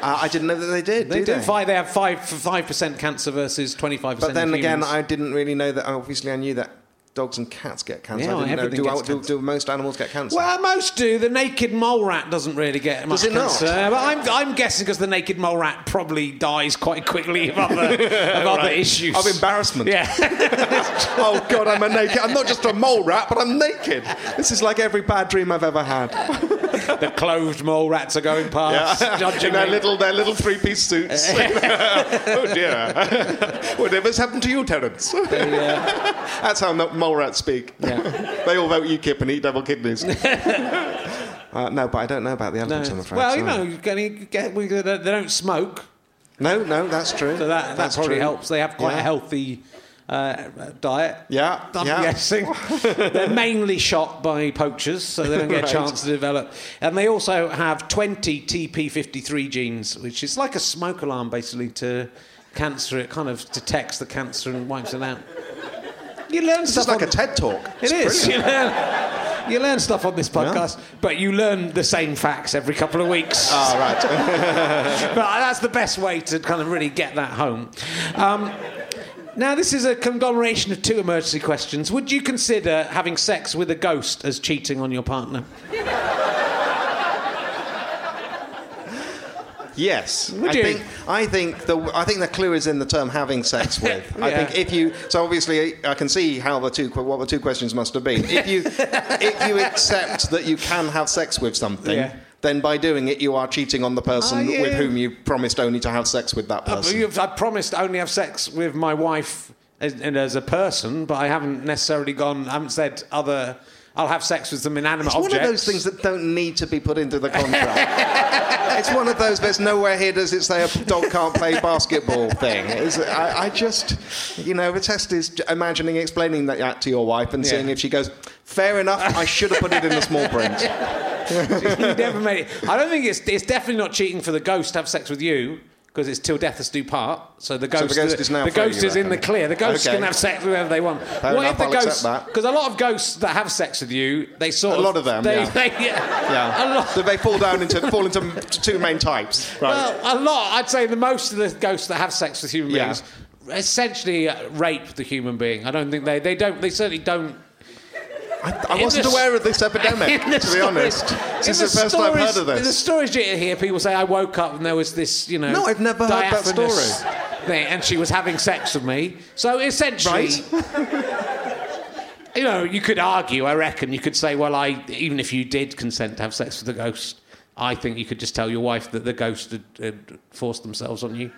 I didn't know that they did.
They
do
do.
they?
Five, they have five five percent cancer versus twenty five percent.
But then again, I didn't really know that. Obviously, I knew that dogs and cats get cancer.
Yeah,
I didn't know. Do,
gets
do,
cancer.
do most animals get cancer?
Well, most do. The naked mole rat doesn't really get much Does
it not?
cancer. But I'm, I'm guessing because the naked mole rat probably dies quite quickly of other, of other issues.
Of embarrassment.
Yeah.
oh God, I'm a naked. I'm not just a mole rat, but I'm naked. This is like every bad dream I've ever had.
The clothed mole rats are going past, judging
In their
me.
little, their little three-piece suits. oh dear. Whatever's happened to you, Terence? That's how mole rats speak.
Yeah.
they all vote UKIP and eat double kidneys. uh, no, but I don't know about the
No.
elephants. I'm afraid.
Well, you know, get, we, they don't smoke,
No, no, that's true.
so that, that
that's
probably
true.
helps. They have quite
Yeah.
a healthy uh, diet.
Yeah,
I'm
yeah.
guessing. They're mainly shot by poachers, so they don't get a chance to develop. And they also have 20 TP53 genes, which is like a smoke alarm basically to cancer. It kind of detects the cancer and wipes it out. You learn
This
stuff
is like
on-
a TED talk.
It
It's
is. You learn, you learn stuff on this podcast, but you learn the same facts every couple of weeks.
Oh, right.
but that's the best way to kind of really get that home. Um, now, this is a conglomeration of two emergency questions. Would you consider having sex with a ghost as cheating on your partner?
Yes,
Would
I
you?
think I think the I think the clue is in the term having sex with. I think if you so obviously I can see how the two what the two questions must have been. If you if you accept that you can have sex with something.
Yeah.
Then by doing it, you are cheating on the person
yeah.
with whom you promised only to have sex with that
Uh,
person.
you've- I promised to only have sex with my wife as, and as a person, but I haven't necessarily gone. I haven't said other. I'll have sex with some inanimate
It's
objects.
one of those things that don't need to be put into the contract. it's one of those. There's nowhere here does it say a dog can't play basketball thing. I, I just, you know, the test is imagining explaining that to your wife and seeing if she goes, "Fair enough. I should have put it in the small print."
you never made it. I don't think it's it's definitely not cheating for the ghost to have sex with you because it's till death us do part. So the ghost,
ghost is now
the
free,
ghost is in the clear. The ghost
Okay.
can have sex with whoever they want.
Fair
what
enough,
if the
I'll accept.
Because a lot of ghosts that have sex with you, they sort
A
of
lot of them,
They,
yeah.
they- yeah.
Yeah.
A lot.
So they fall down into fall into two main types. Right.
Well, a lot. I'd say the most of the ghosts that have sex with human
Yeah.
beings essentially uh, rape the human being. I don't think they they don't they certainly don't.
I, I wasn't
the-
aware of this epidemic, to be
stories-
honest. This is the first
stories-
I've heard of this.
In the stories you hear, people say I woke up and there was this, you know.
No, I've never heard that story.
Thing, and she was having sex with me. So essentially, Right? you know, you could argue. I reckon you could say, well, I even if you did consent to have sex with the ghost, I think you could just tell your wife that the ghost had, had forced themselves on you.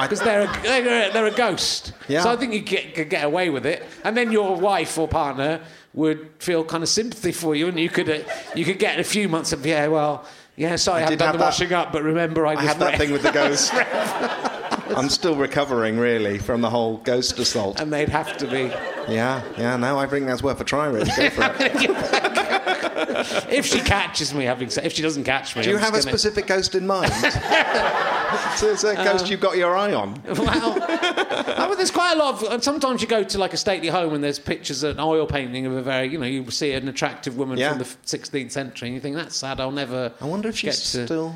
Because they're a, they're, a, they're a ghost.
Yeah.
So I think you get, could get away with it. And then your wife or partner would feel kind of sympathy for you, and you could uh, you could get a few months of yeah, well, yeah, sorry, I, haven't done
have
the
that-
washing up, but remember I was
I had that thing with the ghost. I'm still recovering, really, from the whole ghost assault.
and they'd have to be.
Yeah, yeah. No, I think that's worth a try. Really, go for it.
If she catches me having sex, if she doesn't catch me,
Do you
I'm
have a
gonna-
specific ghost in mind? so it's a ghost uh, you've got your eye on.
Well, oh, I mean, there's quite a lot of. And sometimes you go to like a stately home and there's pictures, an oil painting of a very, you know, you see an attractive woman
Yeah.
from the 16th century, and you think that's sad. I'll never.
I wonder if she's
to...
still.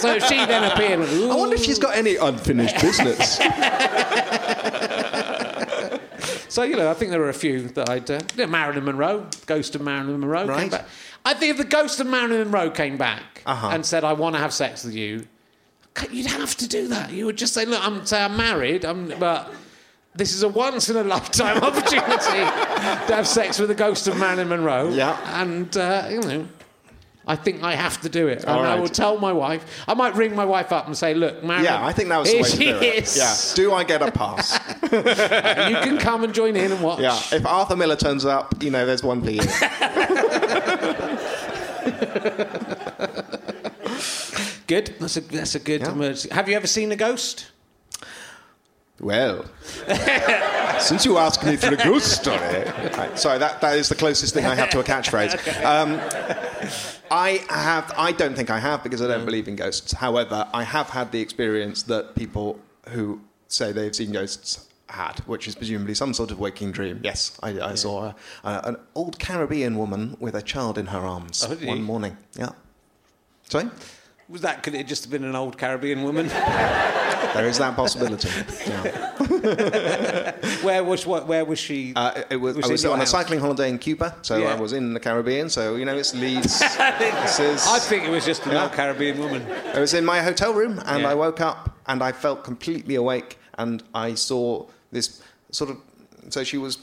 so she then appeared.
I wonder if she's got any unfinished business.
So you know, I think there were a few that I'd. Uh, yeah, Marilyn Monroe, Ghost of Marilyn Monroe came
Right.
back. I think if the Ghost of Marilyn Monroe came back
Uh-huh.
and said, "I want to have sex with you," you'd have to do that. You would just say, "Look, I'm say I'm married, I'm, but." This is a once in a lifetime opportunity to have sex with the ghost of Marilyn Monroe.
Yeah.
And, uh, you know, I think I have to do it. And
All
I will tell my wife. I might ring my wife up and say, look, Marilyn.
yeah, I think that was the way to do it. Yeah. Do I get a pass?
You can come and join in and watch.
Yeah. If Arthur Miller turns up, you know, there's one for you.
Good. That's a that's a good
Yeah.
emergency. Have you ever seen a ghost?
Well, since you asked me for a ghost story, Right, sorry, that, that is the closest thing I have to a catchphrase. Um, I have, I don't think I have because I don't believe in ghosts. However, I have had the experience that people who say they've seen ghosts had, which is presumably some sort of waking dream. Yes, I, I saw a, a, an old Caribbean woman with a child in her arms
Oh,
one morning. Yeah. Sorry.
Was that could it just have been an old Caribbean woman?
there is that possibility. Yeah.
Where was what? Where was she?
Uh, it was,
Was
I was on a cycling holiday in Cuba, so
Yeah.
I was in the Caribbean. So you know, it's Leeds. this is,
I think it was just an
Yeah.
old Caribbean woman.
I was in my hotel room and
Yeah.
I woke up and I felt completely awake and I saw this sort of. So she was.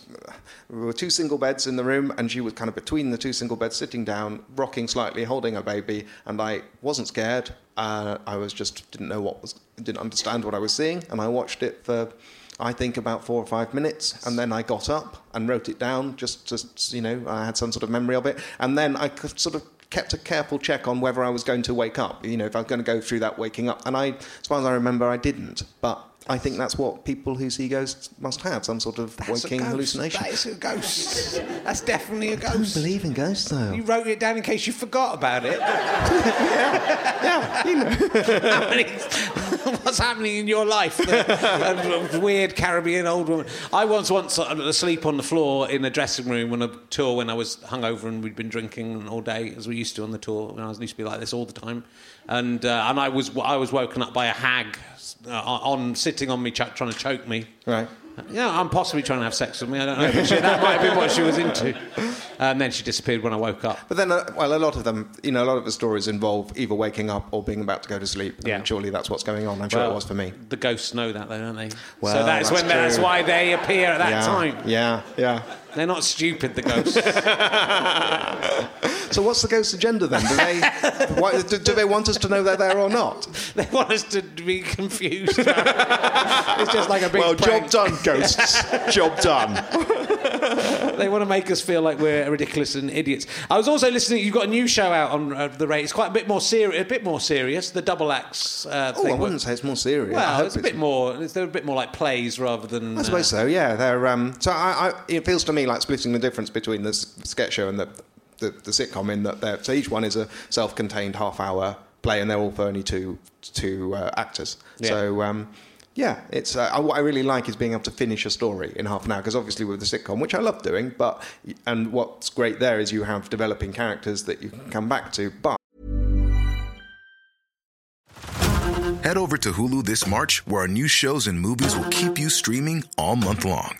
There were two single beds in the room and she was kind of between the two single beds, sitting down, rocking slightly, holding her baby. And I wasn't scared. Uh, I was just didn't know what was, didn't understand what I was seeing. And I watched it for. I think about four or five minutes, and then I got up and wrote it down. Just, to, you know, I had some sort of memory of it, and then I could sort of kept a careful check on whether I was going to wake up. You know, if I was going to go through that waking up, and I, as far as I remember, I didn't. But I think that's what people who see ghosts must have some sort of
That's
waking hallucination.
That is a ghost. That's definitely a
I don't
ghost.
believe in ghosts, though.
You wrote it down in case you forgot about it.
yeah, you know.
How many- What's happening in your life? The, weird Caribbean old woman. I was once asleep on the floor in a dressing room on a tour when I was hungover and we'd been drinking all day, as we used to on the tour. When I was used to be like this all the time, and uh, and I was I was woken up by a hag uh, on sitting on me, ch- trying to choke me.
Right.
Yeah, I'm possibly trying to have sex with me. I don't know. She, that might have been what she was into. And then she disappeared when I woke up.
But then, uh, well, a lot of them, you know, a lot of the stories involve either waking up or being about to go to sleep. And
Yeah.
surely that's what's going on. I'm sure
Well,
it was for me.
The ghosts know that, though, don't they?
Well,
so that's,
that's
when that's why they appear at that
yeah.
time.
Yeah, yeah.
They're not stupid, the ghosts.
So what's the ghost agenda then? Do they, why, do, do they want us to know they're there or not?
they want us to be confused. it's just like a big
well,
prank.
job done, ghosts. job done.
They want to make us feel like we're ridiculous and idiots. I was also listening. You've got a new show out on uh, the rate. It's quite a bit more serious. A bit more serious. The double acts uh,
Oh,
thing.
I wouldn't say it's more serious. I
Well,
hope
it's a bit more. It's, they're a bit more like plays rather than.
I suppose so. Yeah, they're. Um, so I, I, it feels to me like splitting the difference between the sketch show and the, the, the sitcom in that they're, so each one is a self-contained half-hour play, and they're all for only two two uh, actors.
Yeah.
So. Um, yeah, it's uh, what I really like is being able to finish a story in half an hour because obviously with the sitcom, which I love doing, but and what's great there is you have developing characters that you can come back to, but
Head over to Hulu this March, where our new shows and movies will keep you streaming all month long.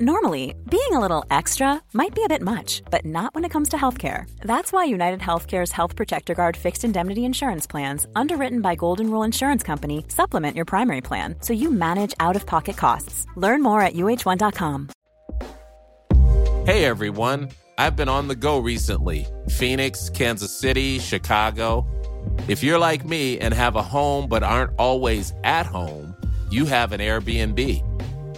Normally, being a little extra might be a bit much, but not when it comes to healthcare. That's why United Healthcare's Health Protector Guard fixed indemnity insurance plans, underwritten by Golden Rule Insurance Company, supplement your primary plan so you manage out of pocket costs. Learn more at uh1.com.
Hey everyone, I've been on the go recently Phoenix, Kansas City, Chicago. If you're like me and have a home but aren't always at home, you have an Airbnb.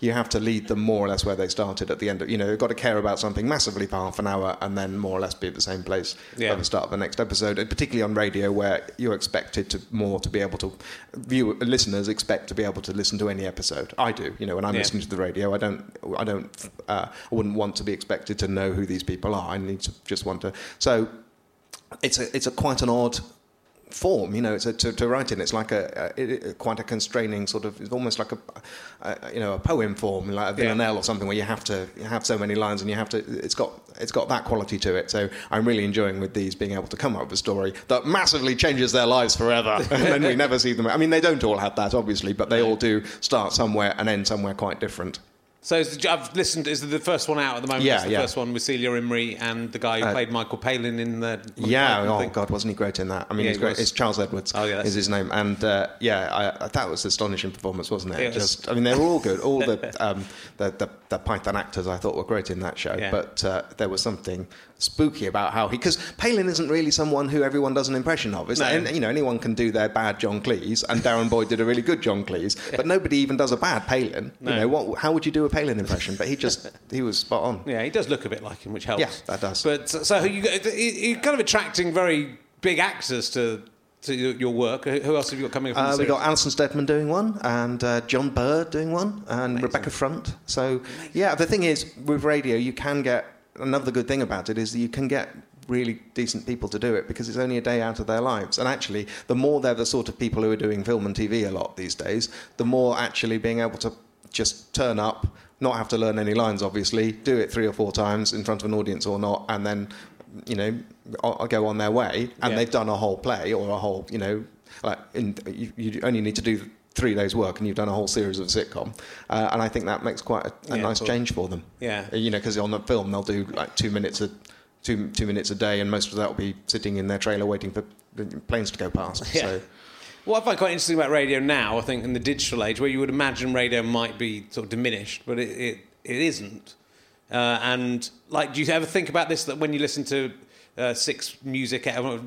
You have to lead them more or less where they started at the end. Of, you know, you've got to care about something massively for half an hour and then more or less be at the same place
Yeah.
at the start of the next episode. Particularly on radio, where you're expected to more to be able to view listeners expect to be able to listen to any episode. I do. You know, when I'm
Yeah.
listening to the radio, I don't, I don't, uh, I wouldn't want to be expected to know who these people are. I need to just want to. So it's a it's a quite an odd form you know it's a, to, to write in it's like a, a, it- quite a constraining sort of it's almost like a, a you know a poem form like a villanelle or something where you have to you have so many lines and you have to it's got it's got that quality to it. So i'm really enjoying with these being able to come up with a story that massively changes their lives forever and then we never see them. I mean they don't all have that obviously but they all do start somewhere and end somewhere quite different
So is the, I've listened. Is the first one out at the moment?
Yeah,
the
yeah.
first one with Celia Imrie and the guy who
Uh,
played Michael Palin in the.
Yeah,
Monty
oh
thing.
God, wasn't he great in that? I mean,
Yeah,
he's great.
was.
It's Charles Edwards.
Oh, yeah,
is his name, and uh, yeah, I, I, that was an astonishing performance, wasn't it?
It.
Just, I mean, they were all good. All the um, the, the the Python actors I thought were great in that show,
Yeah.
but uh, there was something spooky about how he because Palin isn't really someone who everyone does an impression of. Is
No.
and, you know anyone can do their bad John Cleese, and Darren Boyd did a really good John Cleese, but nobody even does a bad Palin.
No.
You know what? How would you do a Palin impression? But he just he was spot on.
Yeah, he does look a bit like him, which helps.
Yeah, that does.
But so you, you're kind of attracting very big actors to to your work. Who else have you got coming up?
Uh,
we've
got Alison Steadman doing one, and uh, John Bird doing one, and Rebecca Front. So, yeah, the thing is, with radio, you can get another good thing about it is that you can get really decent people to do it because it's only a day out of their lives. And actually, the more they're the sort of people who are doing film and TV a lot these days, the more actually being able to just turn up, not have to learn any lines, obviously, do it three or four times in front of an audience or not, and then, you know, go on their way, and
Yeah.
they've done a whole play or a whole, you know, like in, you, you only need to do three days' work, and you've done a whole series of sitcom, uh, and I think that makes quite a, a
Yeah,
nice
cool.
change for them.
Yeah.
Uh, you know, because on the film they'll do like two minutes a two two minutes a day, and most of that will be sitting in their trailer waiting for the planes to go past.
Yeah.
So.
What I find quite interesting about radio now, I think, in the digital age, where you would imagine radio might be sort of diminished, but it, it, it isn't. Uh, and, like, do you ever think about this that when you listen to uh, Six Music, uh,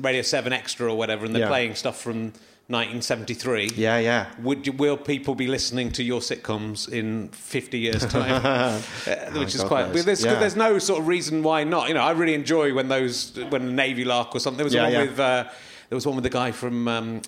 Radio 7 Extra or whatever, and they're
Yeah.
playing stuff from 1973?
Yeah, yeah.
Would you, will people be listening to your sitcoms in 50 years' time? Uh, which is
God
quite. There's,
Yeah.
there's no sort of reason why not. You know, I really enjoy when those when the Navy Lark or something. There was
Yeah,
one with uh, there was one with the guy from um,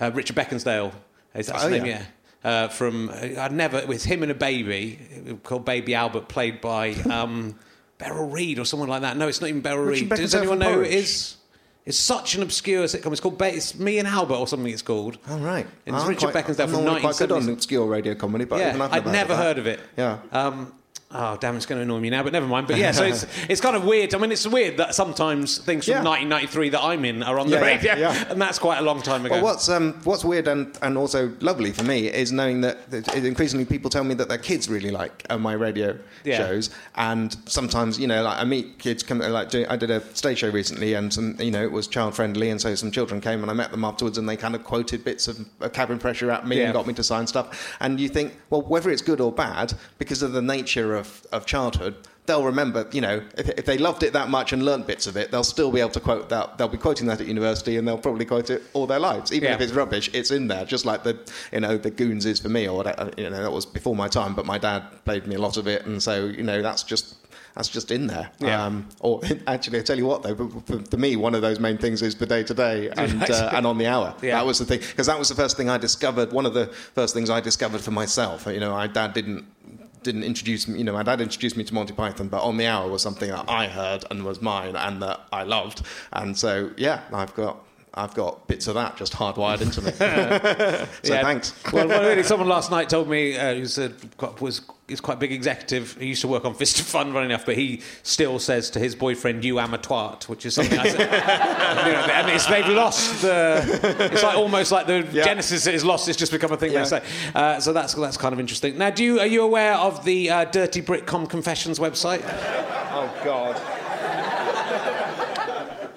uh, Richard Beckinsale. Is that his
Oh,
name?
yeah.
Uh, from I'd never it was him and a baby called Baby Albert, played by um, Beryl Reid or someone like that. No, it's not even Beryl
Richard
Reed. Does anyone know who it is? It's such an obscure sitcom. It's called ba- it's Me and Albert or something. It's called.
oh All right.
It's
I'm
Richard
quite,
Beckinsale
I'm
from
normally quite good on obscure radio comedy, but
Yeah,
even I've
I'd never heard of it.
Yeah.
Um, oh, damn, it's going to annoy me now, but never mind. But yeah, so it's, it's kind of weird. I mean, it's weird that sometimes things from
Yeah.
1993 that I'm in are on the
Yeah,
radio,
yeah.
and that's quite a long time ago.
Well, what's um, what's weird and, and also lovely for me is knowing that, that increasingly people tell me that their kids really like uh, my radio shows, and sometimes you know like I meet kids come like do, I did a stage show recently, and some you know it was child friendly, and so some children came and I met them afterwards, and they kind of quoted bits of, of cabin pressure at me and got me to sign stuff, and you think well whether it's good or bad because of the nature of, of childhood. They'll remember, you know, if, if they loved it that much and learnt bits of it, they'll still be able to quote that. They'll be quoting that at university, and they'll probably quote it all their lives, even
Yeah.
if it's rubbish. It's in there, just like the, you know, the Goons is for me, or whatever. You know, that was before my time, but my dad played me a lot of it, and so you know, that's just that's just in there.
Yeah.
Um, or actually, I tell you what, though, for, for, for me, one of those main things is the Day Today and uh, and on the hour.
Yeah.
That was the thing because that was the first thing I discovered. One of the first things I discovered for myself. You know, my dad didn't didn't introduce me. You know, my dad introduced me to Monty Python, but On the Hour was something that I heard and was mine and that I loved. And so, yeah, I've got. I've got bits of that just hardwired into me. so
Yeah.
thanks.
well, really, someone last night told me uh, who's a, was is quite a big executive. He used to work on Fist of Fun, running enough, but he still says to his boyfriend, "You am a twat," which is something I said. You know, and it's, they've lost the. It's like almost like the
Yeah.
genesis is lost. It's just become a thing
Yeah.
they say. Uh, so that's that's kind of interesting. Now, do you are you aware of the uh, Dirty Britcom Confessions website?
Oh God.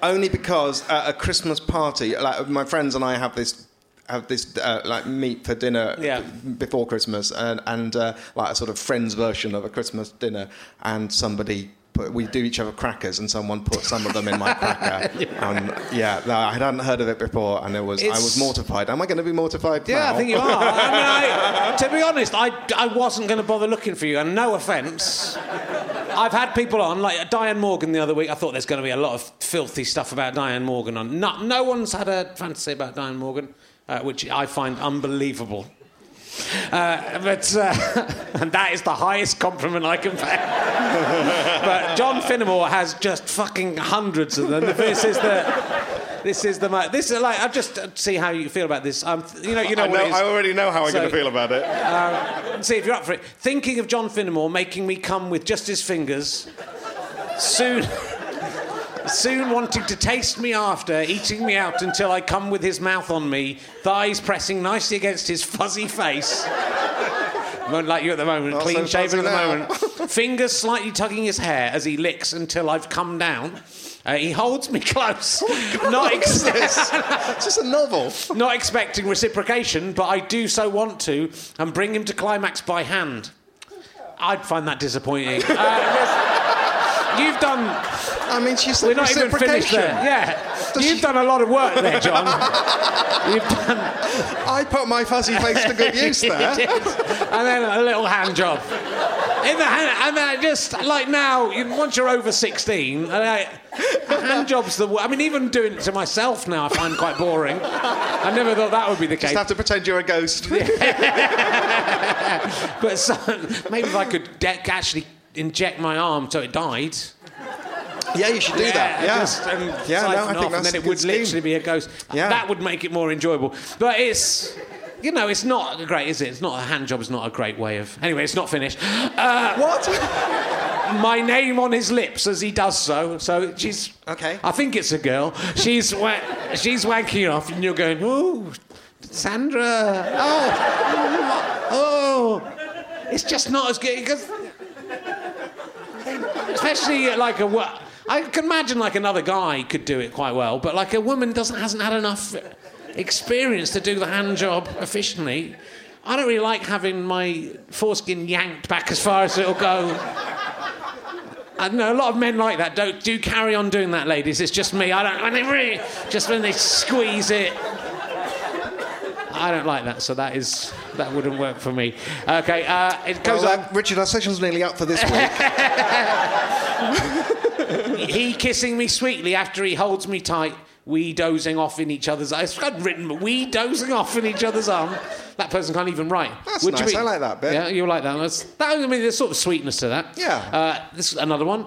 Only because at a Christmas party, like my friends and I have this have this uh, like meet for dinner
Yeah.
before Christmas, and and uh, like a sort of friends version of a Christmas dinner, and somebody. Put, we do each other crackers, and someone put some of them in my cracker. And yeah, I hadn't heard of it before, and it was I was mortified. Am I going to be mortified?
Yeah,
now?
I think you are. I mean, I, to be honest, I, I wasn't going to bother looking for you, and no offence. I've had people on, like Diane Morgan the other week. I thought there's going to be a lot of filthy stuff about Diane Morgan on. No, no one's had a fantasy about Diane Morgan, uh, which I find unbelievable. Uh, but uh, and that is the highest compliment I can pay. but John Finnemore has just fucking hundreds of them. This is the. This is the mo- this is like I just uh, see how you feel about this. Um, you know, you know
I,
what
know. I already know how I'm
So-
going to feel about it.
See if you're up for it. Thinking of John Finnemore making me come with just his fingers. Soon. Soon wanting to taste me after, eating me out until I come with his mouth on me, thighs pressing nicely against his fuzzy face. Won't like you at the moment,
Not
clean
so
shaven at the
now.
moment. Fingers slightly tugging his hair as he licks until I've come down. Uh, he holds me close, not, ex-
It's just a novel.
not expecting reciprocation, but I do so want to, and bring him to climax by hand. I'd find that disappointing. Uh, you've done.
I mean, she said
We're not even finished there. Yeah,
Does
you've
she-
done a lot of work there, John. you've done.
I put my fuzzy face to good use there.
and then a little hand job. In the hand, and then just like now, you, once you're over 16, uh, like, hand jobs the. I mean, even doing it to myself now, I find quite boring. I never thought that would be the case.
Just have to pretend you're a ghost.
But so, maybe if I could de- actually inject my arm so it died.
Yeah, you should do that. Yeah,
just, um,
yeah. No, I
off,
think
and
that's
then
a
it
good
would
scheme.
literally be a ghost.
Yeah.
That would make it more enjoyable. But it's, you know, it's not great, is it? It's not a hand job. Is not a great way of. Anyway, it's not finished. Uh,
What?
my name on his lips as he does so. So she's
Okay.
I think it's a girl. She's wa- she's wanking off, and you're going, oh, Sandra, oh, oh. It's just not as good because, especially like a wo- I can imagine like another guy could do it quite well, but like a woman doesn't hasn't had enough experience to do the hand job efficiently. I don't really like having my foreskin yanked back as far as it'll go. I know a lot of men like that. Don't do carry on doing that, ladies. It's just me. I don't. When they really, just when they squeeze it, I don't like that. So that is that wouldn't work for me. Okay, uh, it goes
Well,
on.
Richard, our session's nearly up for this week.
he kissing me sweetly after he holds me tight. We dozing off in each other's. I've written we dozing off in each other's arm. That person can't even write.
That's
you
nice.
be-
I like that bit.
Yeah, you like that. That's, that. I mean, there's sort of sweetness to that.
Yeah.
Uh, this is another one.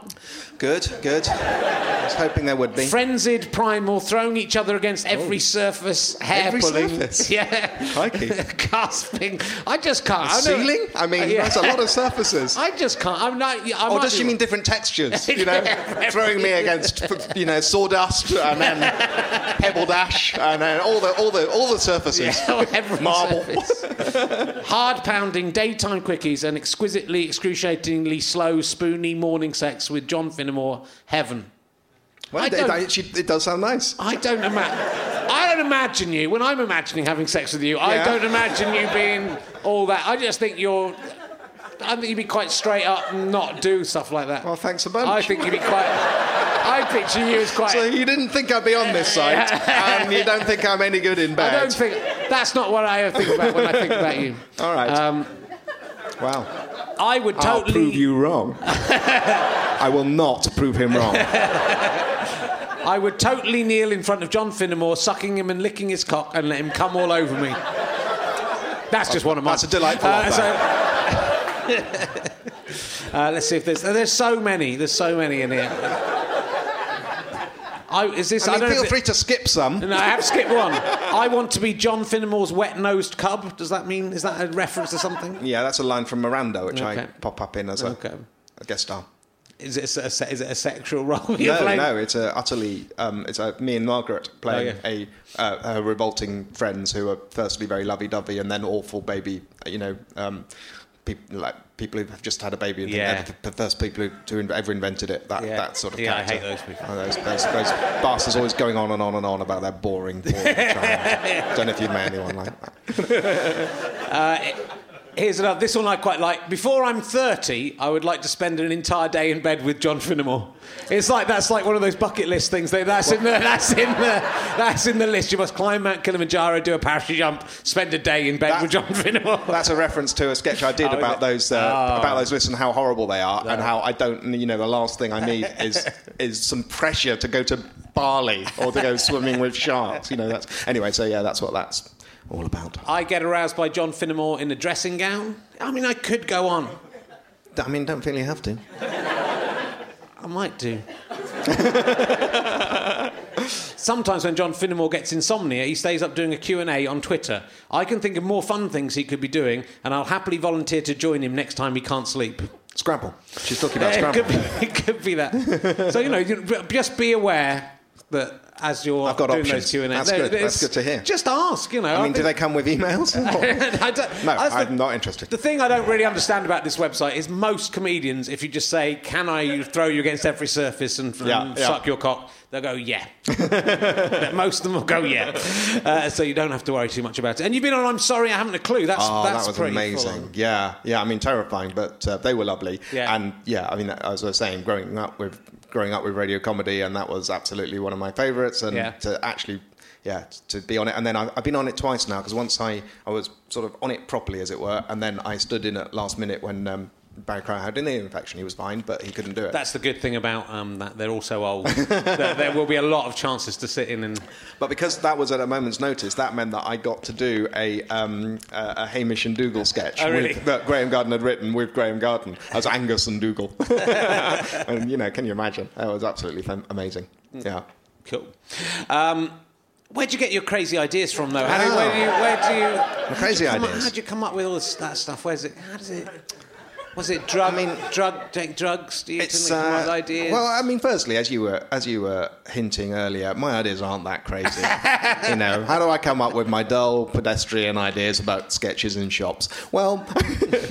good, good. I was hoping there would be.
Frenzied primal, throwing each other against every surface, hair
Oh. Every
pulling.
surface?
Yeah. Gasping. I just can't. I know-
Ceiling? I mean,
Yeah.
that's a lot of surfaces.
I just can't. I'm not. I
Or does she mean different textures? You know,
Yeah,
throwing me against, you know, sawdust and then pebble dash and then all the all the all the surfaces.
Every
Marble.
Hard pounding daytime quickies and exquisitely, excruciatingly slow, spoony morning sex with John Finnemore. Heaven.
Well, it, it, does sound nice.
I don't imagine. I don't imagine you when I'm imagining having sex with you. I don't imagine you being all that. I just think you're. I think you'd be quite straight up and not do stuff like that.
Well, thanks a bunch.
I think you'd be quite. I picture you as quite.
So you didn't think I'd be on this site, and you don't think I'm any good in bed.
I don't think that's not what I think about when I think about you.
All right.
Um,
wow.
I would totally.
I'll prove you wrong. I will not prove him wrong.
I would totally kneel in front of John Finnemore, sucking him and licking his cock, and let him come all over me. That's just one of mine.
That's a delightful
Uh, so- uh, let's see if there's. There's so many. There's so many in here. I, is this?
I mean,
don't
feel
if it-
free to skip some.
No, I have skipped one. I want to be John Finnemore's wet-nosed cub. Does that mean? Is that a reference to something?
Yeah, that's a line from Miranda, which I pop up in as a,
Okay.
a guest star.
Is it a, is it a sexual role? you're
No,
playing?
no, it's a utterly. Um, it's a, me and Margaret playing
Oh,
a uh, her revolting friends who are firstly very lovey-dovey and then awful baby. You know, um, people like people who have just had a baby and
Yeah.
the, the first people who, ever invented it. That
Yeah.
that sort of.
Yeah, I hate those people.
Oh, those, those, those bastards always going on and on and on about their boring, boring child. Don't know if you've met anyone like that.
Uh, Here's another. This one I quite like. Before I'm 30, I would like to spend an entire day in bed with John Finnemore. It's like that's like one of those bucket list things. That, that's in the that's in the that's in the list. You must climb Mount Kilimanjaro, do a parachute jump, spend a day in bed
That-
with John Finnemore.
That's a reference to a sketch I did
Oh,
about those uh,
Oh.
about those lists and how horrible they are, and how I don't. You know, the last thing I need is is some pressure to go to Bali or to go swimming with sharks. You know, that's anyway. So yeah, that's what that's all about.
I get aroused by John Finnemore in a dressing gown. I mean, I could go on.
I mean, don't feel you have to.
I might do. Sometimes when John Finnemore gets insomnia, he stays up doing a Q&A on Twitter. I can think of more fun things he could be doing, and I'll happily volunteer to join him next time he can't sleep.
Scrabble. She's talking about
it,
Scrabble.
could be, it could be that. so, you know, just be aware that as you're
I've got
doing
options.
those Q and A.
That's good. That's good to hear.
Just ask, you know.
I mean, do
think-
they come with emails?
I
no, I'm not interested.
The thing I don't really understand about this website is most comedians, if you just say, "Can I throw you against every surface and, and
Yeah, yeah.
suck your cock?" they'll go, "Yeah." most of them will go, "Yeah." Uh, so you don't have to worry too much about it. And you've been on. I'm sorry, I haven't a clue. That's
Oh,
that's
that was amazing. Yeah, yeah. I mean, terrifying, but uh, they were lovely.
Yeah.
And yeah, I mean, as I was saying, growing up with growing up with radio comedy, and that was absolutely one of my favourites. And
Yeah.
to actually, yeah, to be on it, and then I, I've been on it twice now because once I I was sort of on it properly, as it were, and then I stood in at last minute when. Um, Barry Cryer had an ear infection. He was fine, but he couldn't do it.
That's the good thing about um, that they're all so old. that there will be a lot of chances to sit in and.
But because that was at a moment's notice, that meant that I got to do a, um, a, a Hamish and Dougal sketch
Oh, really?
with, that Graeme Garden had written with Graeme Garden as Angus and Dougal. and, you know, can you imagine? That was absolutely amazing. Yeah.
Cool. Um, Where'd you get your crazy ideas from, though? How do, where do you? Where do you?
Crazy
come up-
ideas?
how'd you come up with all this, that stuff? Where's it? How does it? Was it drug?
I mean-
drug, take drugs. Do you
It's,
come up with
uh,
ideas?
Well, I mean, firstly, as you were as you were hinting earlier, my ideas aren't that crazy. you know, how do I come up with my dull pedestrian ideas about sketches in shops? Well,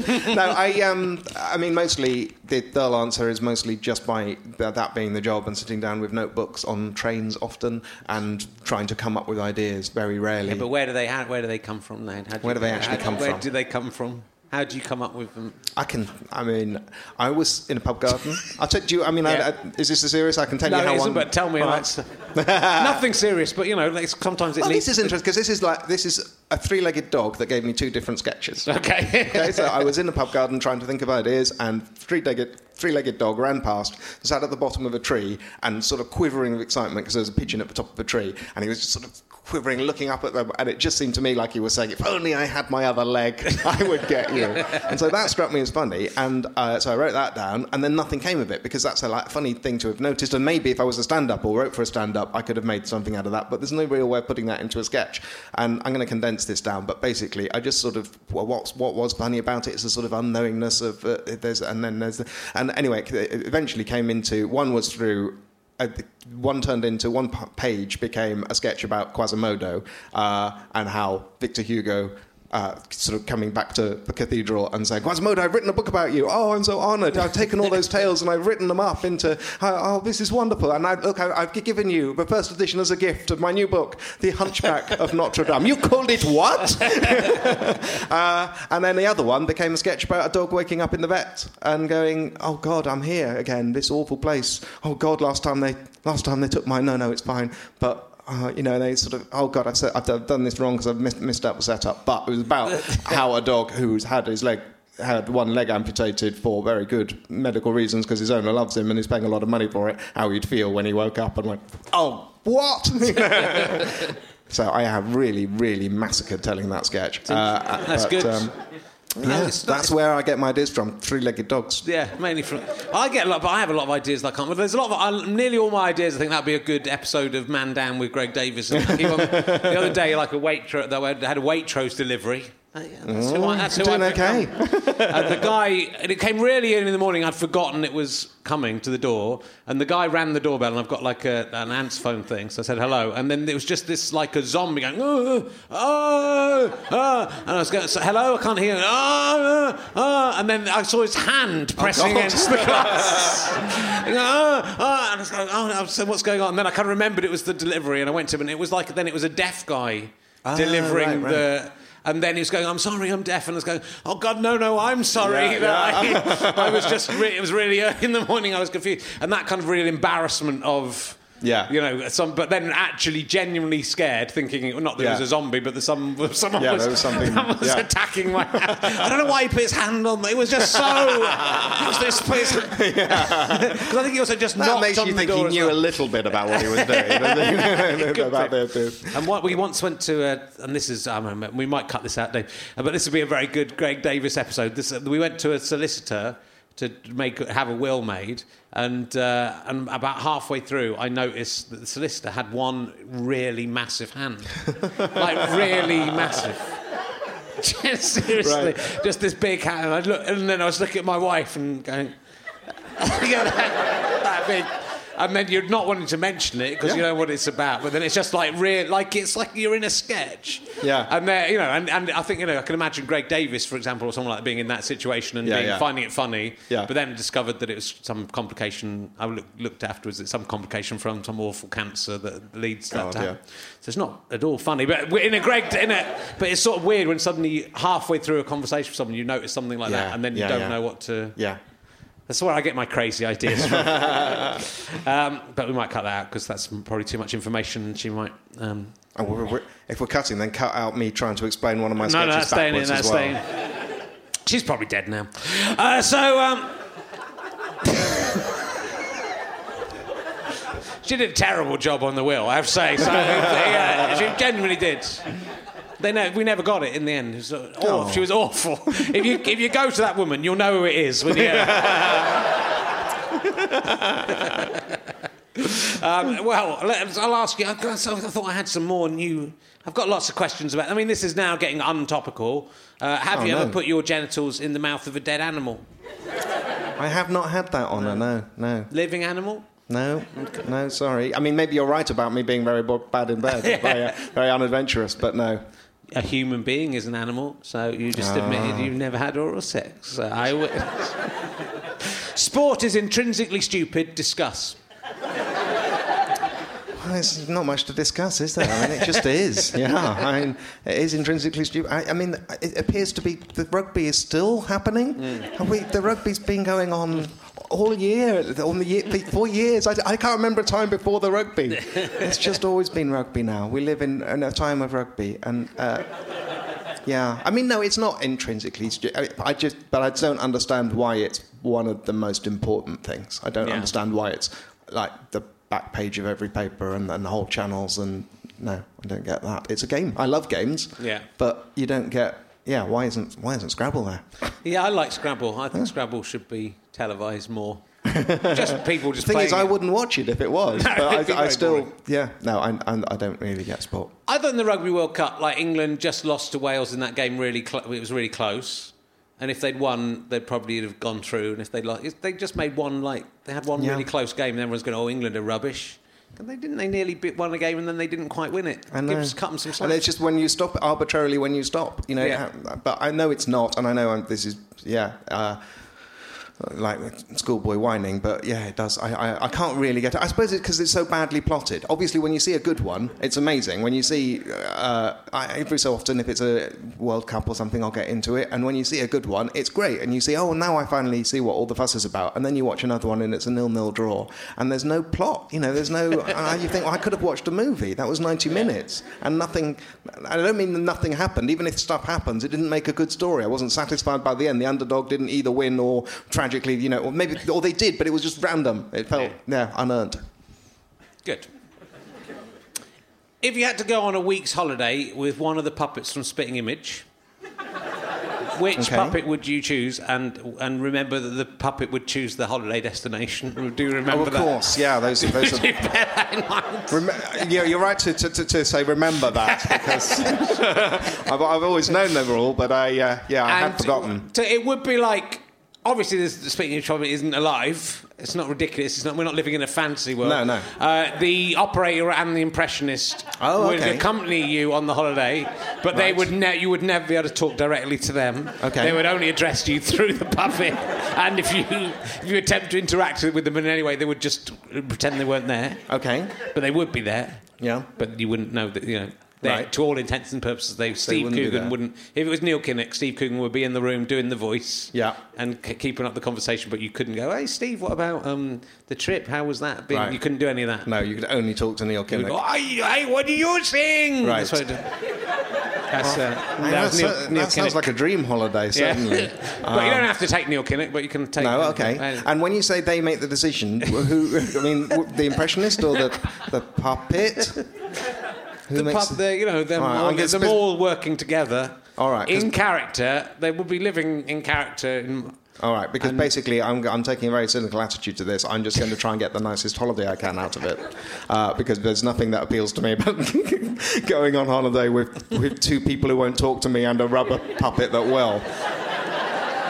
no, I um, I mean, mostly the dull answer is mostly just by that being the job and sitting down with notebooks on trains often and trying to come up with ideas. Very rarely.
Yeah, but where do they? How, where do they come from? Then? How do
Where do they actually come
where
from?
Where do they come from? How do you come up with them?
I can. I mean, I was in a pub garden. I'll tell you. I mean,
Yeah.
I, is this a serious? I can tell
No,
you how
it isn't,
one.
but tell me.
Right.
Nothing serious, but you know, like, sometimes it
Well,
leads.
this is interesting because this is like this is a three-legged dog that gave me two different sketches.
Okay.
okay, so I was in the pub garden trying to think of ideas, and three-legged three-legged dog ran past, sat at the bottom of a tree, and sort of quivering with excitement because there was a pigeon at the top of the tree, and he was just sort of quivering, looking up at them, and it just seemed to me like he was saying, "If only I had my other leg, I would get you." and so that struck me as funny, and uh, so I wrote that down, and then nothing came of it because that's a like, funny thing to have noticed. And maybe if I was a stand-up or wrote for a stand-up, I could have made something out of that. But there's no real way of putting that into a sketch. And I'm going to condense this down. But basically, I just sort of well, what's what was funny about it is a sort of unknowingness of uh, there's and then there's the, and anyway, it eventually came into one was through uh, one turned into one page became a sketch about Quasimodo uh, and how Victor Hugo. Uh, sort of coming back to the cathedral and saying, Quasimodo, I've written a book about you. Oh, I'm so honoured. I've taken all those tales and I've written them up into, oh, oh, this is wonderful. And I, look, I, I've given you the first edition as a gift of my new book, The Hunchback of Notre Dame. You called it what? uh, and then the other one became a sketch about a dog waking up in the vet and going, "Oh God, I'm here again. This awful place. Oh God, last time they last time they took my no, no, it's fine." But uh, you know, they sort of, "Oh God, I've, said, I've done- done this wrong because I've missed, missed up the setup." But it was about how a dog who's had his leg. Had one leg amputated for very good medical reasons because his owner loves him and he's paying a lot of money for it. How he'd feel when he woke up and went, "Oh, what?" so I have really, really massacred telling that sketch. Uh,
That's
but,
good.
um, yeah,
it's-
that's where I get my ideas from. Three-legged dogs.
Yeah, mainly from. I get a lot, but I have a lot of ideas that I can't. But there's a lot of I, nearly all my ideas. I think that'd be a good episode of Man Down with Greg Davies. And keep on- the other day, like a Waitrose, they had a Waitrose delivery. Uh, yeah, that's who I, that's who
Doing
I
okay.
and the guy, and it came really early in the morning. I'd forgotten it was coming to the door, and the guy rang the doorbell, and I've got like a, an ants phone thing, so I said hello, and then there was just this like a zombie going, oh, oh, oh, and I was going, so, hello, I can't hear, you. oh, oh, oh, and then I saw his hand pressing
God.
against the glass, He go, oh, oh, and I was going, oh, so what's going on? And then I kind of remembered it was the delivery, and I went to him, and it was like then it was a deaf guy delivering
right, right.
the. And then he was going, I'm sorry, I'm deaf. And I was going, oh, God, no, no, I'm sorry.
Yeah,
that I, I was just, re- it was really early in the morning, I was confused. And that kind of real embarrassment of,
Yeah.
you know, some, but then actually genuinely scared, thinking, not that it was a zombie, but that some, someone
Yeah,
was,
there was something-
was
yeah.
attacking my hand. I don't know why he put his hand on me. It was just so. Was this place. Because I think he also just
That
knocked
makes
on
you
the
think
door
he knew
well.
a little bit about what he was doing. about the,
And what we once went to, a, and this is, I remember, we might cut this out, Dave, uh, but this would be a very good Greg Davies episode. This, uh, we went to a solicitor to make have a will made, and uh, and about halfway through, I noticed that the solicitor had one really massive hand, like really massive. Just seriously, just this big hand. And, I look, and then I was looking at my wife and going, you know, that, that big. And then you're not wanting to mention it because you know what it's about. But then it's just like real, like it's like you're in a sketch.
Yeah.
And there, you know, and, and I think you know, I can imagine Greg Davies, for example, or someone like that being in that situation and
Yeah,
being,
yeah.
finding it funny.
Yeah.
But then discovered that it was some complication. I look, looked afterwards. It's some complication from some awful cancer that leads that
God,
to
yeah.
So it's not at all funny, but in a Greg, in a, but it's sort of weird when suddenly halfway through a conversation with someone you notice something like that, and then you
yeah,
don't
yeah.
know what to.
Yeah.
That's where I get my crazy ideas from. um, but we might cut that out because that's probably too much information. and She might. Um,
And we're, we're, if we're cutting, then cut out me trying to explain one of my
no,
sketches
no, that's staying in.
backwards
That's
as well.
staying. She's probably dead now. Uh, so. Um, she did a terrible job on the wheel, I have to say. So, yeah, she genuinely did. They ne- we never got it in the end. It was, uh,
Oh.
She was awful. if you if you go to that woman, you'll know who it is. When um, well, I'll ask you. I've got- so I thought I had some more new. I've got lots of questions about. I mean, this is now getting untopical. Uh, have
Oh,
you ever
no.
put your genitals in the mouth of a dead animal?
I have not had that honour, no, no.
Living animal?
No, no, sorry. I mean, maybe you're right about me being very bad in bed, very, uh, very unadventurous, but no.
A human being is an animal, so you just admitted ah. you've never had oral sex. So I w- Sport is intrinsically stupid. Discuss.
Well, there's not much to discuss, is there? I mean, it just is. Yeah, I mean, it is intrinsically stupid. I, I mean, it appears to be the rugby is still happening. Mm. Have we, the rugby's been going on all year, on the year, for years. I, I can't remember a time before the rugby. it's just always been rugby now. We live in, in a time of rugby, and. Uh, yeah, I mean, no, it's not intrinsically. I, I just, but I don't understand why it's one of the most important things. I don't
Yeah.
understand why it's like the back page of every paper and, and the whole channels. And no, I don't get that. It's a game. I love games.
Yeah.
but you don't get. Yeah, why isn't why isn't Scrabble there?
Yeah, I like Scrabble. I think Scrabble should be televised more. just people just
The thing is, I
it.
wouldn't watch it if it was.
No,
but I, I still,
boring.
yeah, no, I, I, I don't really get sport.
Other than the Rugby World Cup, like England just lost to Wales in that game. Really, cl- it was really close. And if they'd won, they'd probably have gone through. And if they'd lost, they just made one like they had one
Yeah.
really close game, and everyone's going, "Oh, England are rubbish." And they didn't. They nearly bit won a game, and then they didn't quite win it.
I know.
Give cut them some slack.
And it's just when you stop arbitrarily when you stop, you know.
Yeah.
But I know it's not, and I know I'm, this is yeah. Uh, like schoolboy whining, but yeah, it does. I, I, I can't really get it. I suppose it's because it's so badly plotted. Obviously, when you see a good one, it's amazing. When you see, uh, I, every so often, if it's a World Cup or something, I'll get into it. And when you see a good one, it's great. And you see, oh, now I finally see what all the fuss is about. And then you watch another one and it's a nil-nil draw. And there's no plot. You know, there's no. uh, you think, well, I could have watched a movie. That was 90 minutes. And nothing. I don't mean that nothing happened. Even if stuff happens, it didn't make a good story. I wasn't satisfied by the end. The underdog didn't either win or tragically, you know, or maybe, or they did, but it was just random. It felt, yeah, unearned.
Good. If you had to go on a week's holiday with one of the puppets from Spitting Image, which
Okay.
puppet would you choose? And and remember that the puppet would choose the holiday destination. Do you remember
Oh, of
that?
course, yeah. Those, those are.
You bear that in mind?
Rem- yeah, you're right to, to, to, to say remember that because I've, I've always known were all, but I uh, yeah I had forgotten.
So it would be like obviously this, the Image puppet isn't alive. It's not ridiculous. It's not, we're not living in a fantasy world.
No, no.
Uh, the operator and the impressionist
Oh,
would
okay.
accompany you on the holiday, but they would ne- you would never be able to talk directly to them.
Okay.
They would only address you through the puppet, and if you if you attempt to interact with them in any way, they would just pretend they weren't there.
Okay,
But they would be there.
yeah.
But you wouldn't know that, you know. They-
Right.
To all intents and purposes, they Steve
wouldn't
Coogan wouldn't. If it was Neil Kinnock, Steve Coogan would be in the room doing the voice,
Yeah.
and k- keeping up the conversation. But you couldn't go, "Hey, Steve, what about um, the trip? How was that?" been?"
Right.
You couldn't do any of that.
No, you could only talk to Neil
You go,
Kinnock.
"Hey, hey, what do you sing?"
Right.
That's what That's, uh, that
that's-
Neil,
that
Neil
sounds
Kinnock.
like a dream holiday,
Yeah.
certainly.
but you don't have to take Neil Kinnock, but you can take.
No, okay.
uh,
And when you say they make the decision, who? I mean, the impressionist or the the puppet? Who
the
makes
pub, the, you know, them,
All right,
all,
I'm gonna
them
spec-
all working together.
All right,
In character, they would be living in character. In,
All right, because basically I'm, I'm taking a very cynical attitude to this. I'm just going to try and get the nicest holiday I can out of it, uh, because there's nothing that appeals to me about going on holiday with, with two people who won't talk to me and a rubber puppet that will.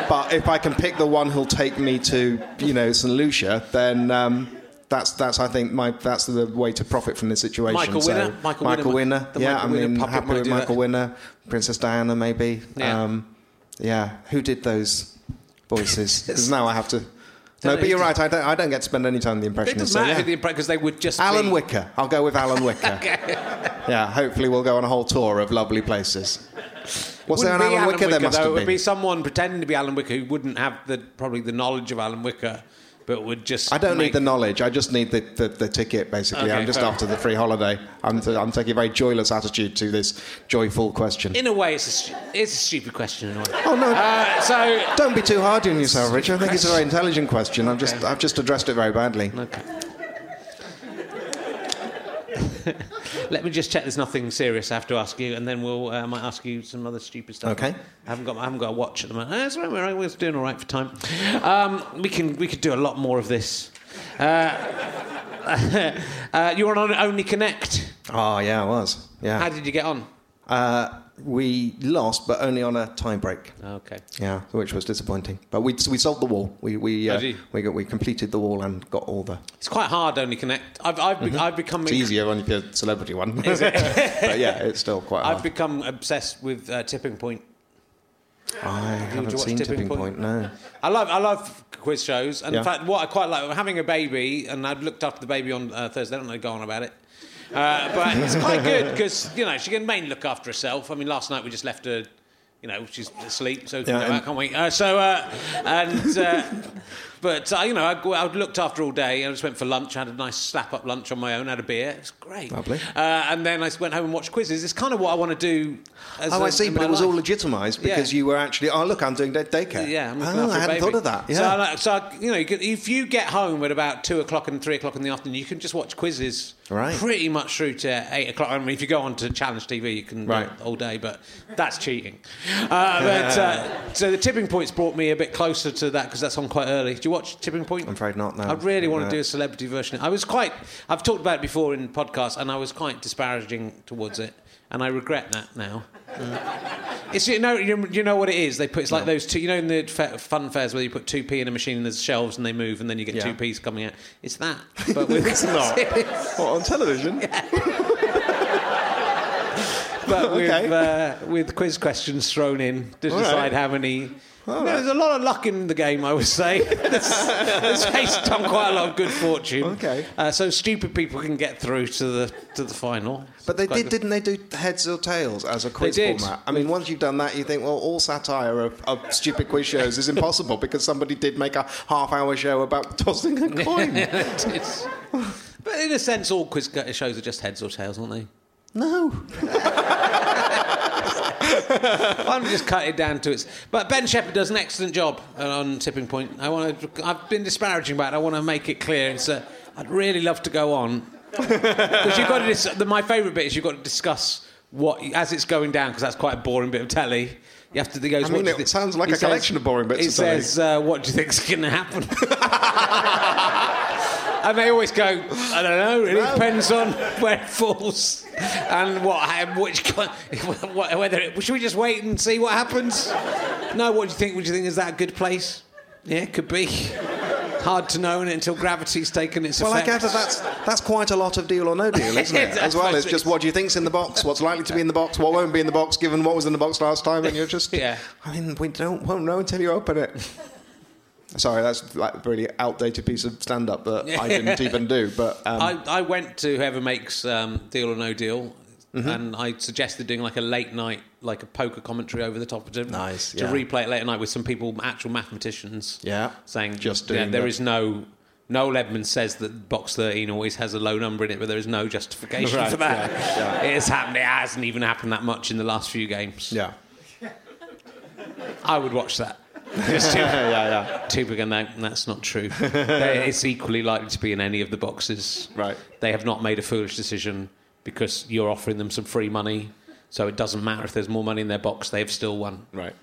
But if I can pick the one who'll take me to, you know, St Lucia, then um, That's that's I think my that's the way to profit from this situation.
Michael
So,
Winner? Michael Winner
Winner. Yeah,
Michael
I
Winner
mean,
puppet
happy with Michael
that.
Winner, Princess Diana, maybe.
Yeah.
Um, yeah. Who did those voices? Because now I have to. No, but you're right. I don't. I don't get to spend any time with the
It
impressionists.
doesn't
so,
matter
yeah.
who the because they would just
Alan
be,
Whicker. I'll go with Alan Whicker. Yeah, hopefully we'll go on a whole tour of lovely places. Was there an
Wouldn't
Alan, Whicker? There must
though.
have
It would be someone pretending to be Alan Whicker who wouldn't have the probably the knowledge of Alan Whicker, but would just.
I don't
make,
need the knowledge. I just need the, the, the ticket, basically.
Okay,
I'm just after the free holiday. I'm, t- I'm taking a very joyless attitude to this joyful question.
In a way, it's a, stu- it's a stupid question. In a way.
Oh, no.
Uh, so
Don't be too hard on yourself, Richard. I think it's a very intelligent question. I've just, I've just addressed it very badly.
Okay. Let me just check. There's nothing serious I have to ask you, and then we'll uh, might ask you some other stupid stuff.
Okay.
I haven't got I haven't got a watch at the moment. Uh, That's right. We're, we're doing all right for time. Um, we can we could do a lot more of this. Uh, uh, you were on Only Connect.
Oh, yeah, I was. Yeah.
How did you get on?
Uh, we lost, but only on a tie break.
Okay.
Yeah, which was disappointing. But we, we solved the wall. We, we,
Oh,
uh,
did you?
we, got, we completed the wall and got all the.
It's quite hard. Only Connect. I've I've, be- I've become
It's easier when you're a celebrity one.
Is it?
but yeah, it's still quite hard.
I've become obsessed with uh, Tipping Point.
I
you
haven't
watch
seen
Tipping
Tipping
Point?
Point, no.
I love I love quiz shows, and
Yeah.
in fact, what I quite like having a baby, and I've looked after the baby on uh, Thursday. I don't know go on about it, uh, but it's quite good because you know she can mainly look after herself. I mean, last night we just left her. You know, she's asleep, so
Yeah,
out, can't we? Uh, so, uh, and uh, but uh, you know, I, I looked after all day. I just went for lunch. I had a nice slap up lunch on my own. Had a beer. It was great.
Lovely.
Uh, and then I went home and watched quizzes. It's kind of what I want to do. As
Oh,
a-
I see, but it was
life.
all legitimised because
Yeah.
you were actually. Oh, look, I'm doing day- daycare.
Yeah, I'm
oh, I hadn't
baby.
thought of that. Yeah.
So, like- so I- you know, if you get home at about two o'clock and three o'clock in the afternoon, you can just watch quizzes
Right.
pretty much through to eight o'clock. I mean, if you go on to Challenge TV, you can
Right.
do it all day, but that's cheating. Uh, but uh, so the tipping point's brought me a bit closer to that because that's on quite early. Do you watch Tipping Point?
I'm afraid not, no.
I really want to do a celebrity version. I was quite. I've talked about it before in podcasts, and I was quite disparaging towards it, and I regret that now. It's you know you, you know what it is. They put it's like those two. You know in the fa- fun fairs where you put two p in a machine and there's shelves and they move and then you get
Yeah.
two p's coming out. It's that, but with
It's not. What, on television?
but with
Okay.
uh, with quiz questions thrown in to
All
decide
right.
how many. There's a lot of luck in the game, I would say. There's based on quite a lot of good fortune.
Okay.
Uh, so stupid people can get through to the to the final.
But they did,
good.
didn't they do heads or tails as a quiz format? I mean, once you've done that, you think, well, all satire of, of stupid quiz shows is impossible because somebody did make a half-hour show about tossing a coin.
But in a sense, all quiz shows are just heads or tails, aren't they?
no.
Why don't we just cut it down to its? But Ben Shephard does an excellent job on Tipping Point. I want to. I've been disparaging about. it. I want to make it clear. It's. A, I'd really love to go on because you've got to. Dis- the, my favourite bit is you've got to discuss what as it's going down because that's quite a boring bit of telly. You have to. He goes,
I mean, it
thi-"
sounds like
He
a collection of boring bits
He
of telly.
says, uh, "What do you think's going to happen?" And they always go, I don't know, it depends on where it falls and what, how- which, whether it, should we just wait and see what happens? No, what do you think? Would you think is that a good place? Yeah, it could be. Hard to know until gravity's taken its
Well, I
effect.
gather that's that's quite a lot of deal or no deal, isn't it? As well it's just what do you think's in the box, what's likely to be in the box, what won't be in the box, given what was in the box last time, and you're just.
Yeah.
I mean, we don't won't know until you open it. Sorry, that's like a really outdated piece of stand-up that I didn't even do. But um,
I, I went to whoever makes um, Deal or No Deal,
Mm-hmm.
and I suggested doing like a late night, like a poker commentary over the top of it.
Nice,
To
yeah.
replay it late at night with some people, actual mathematicians.
Yeah.
Saying
Just
yeah,
doing
there
the-
no. Noel Edmonds says that box 13 always has a low number in it, but there is no justification
Right,
for that.
yeah,
It has happened. It hasn't even happened that much in the last few games.
yeah,
I would watch that. It's too,
yeah, yeah.
too big, and that, that's not true. They- it's equally likely to be in any of the boxes.
Right.
They have not made a foolish decision because you're offering them some free money, so it doesn't matter if there's more money in their box. They have still won.
Right.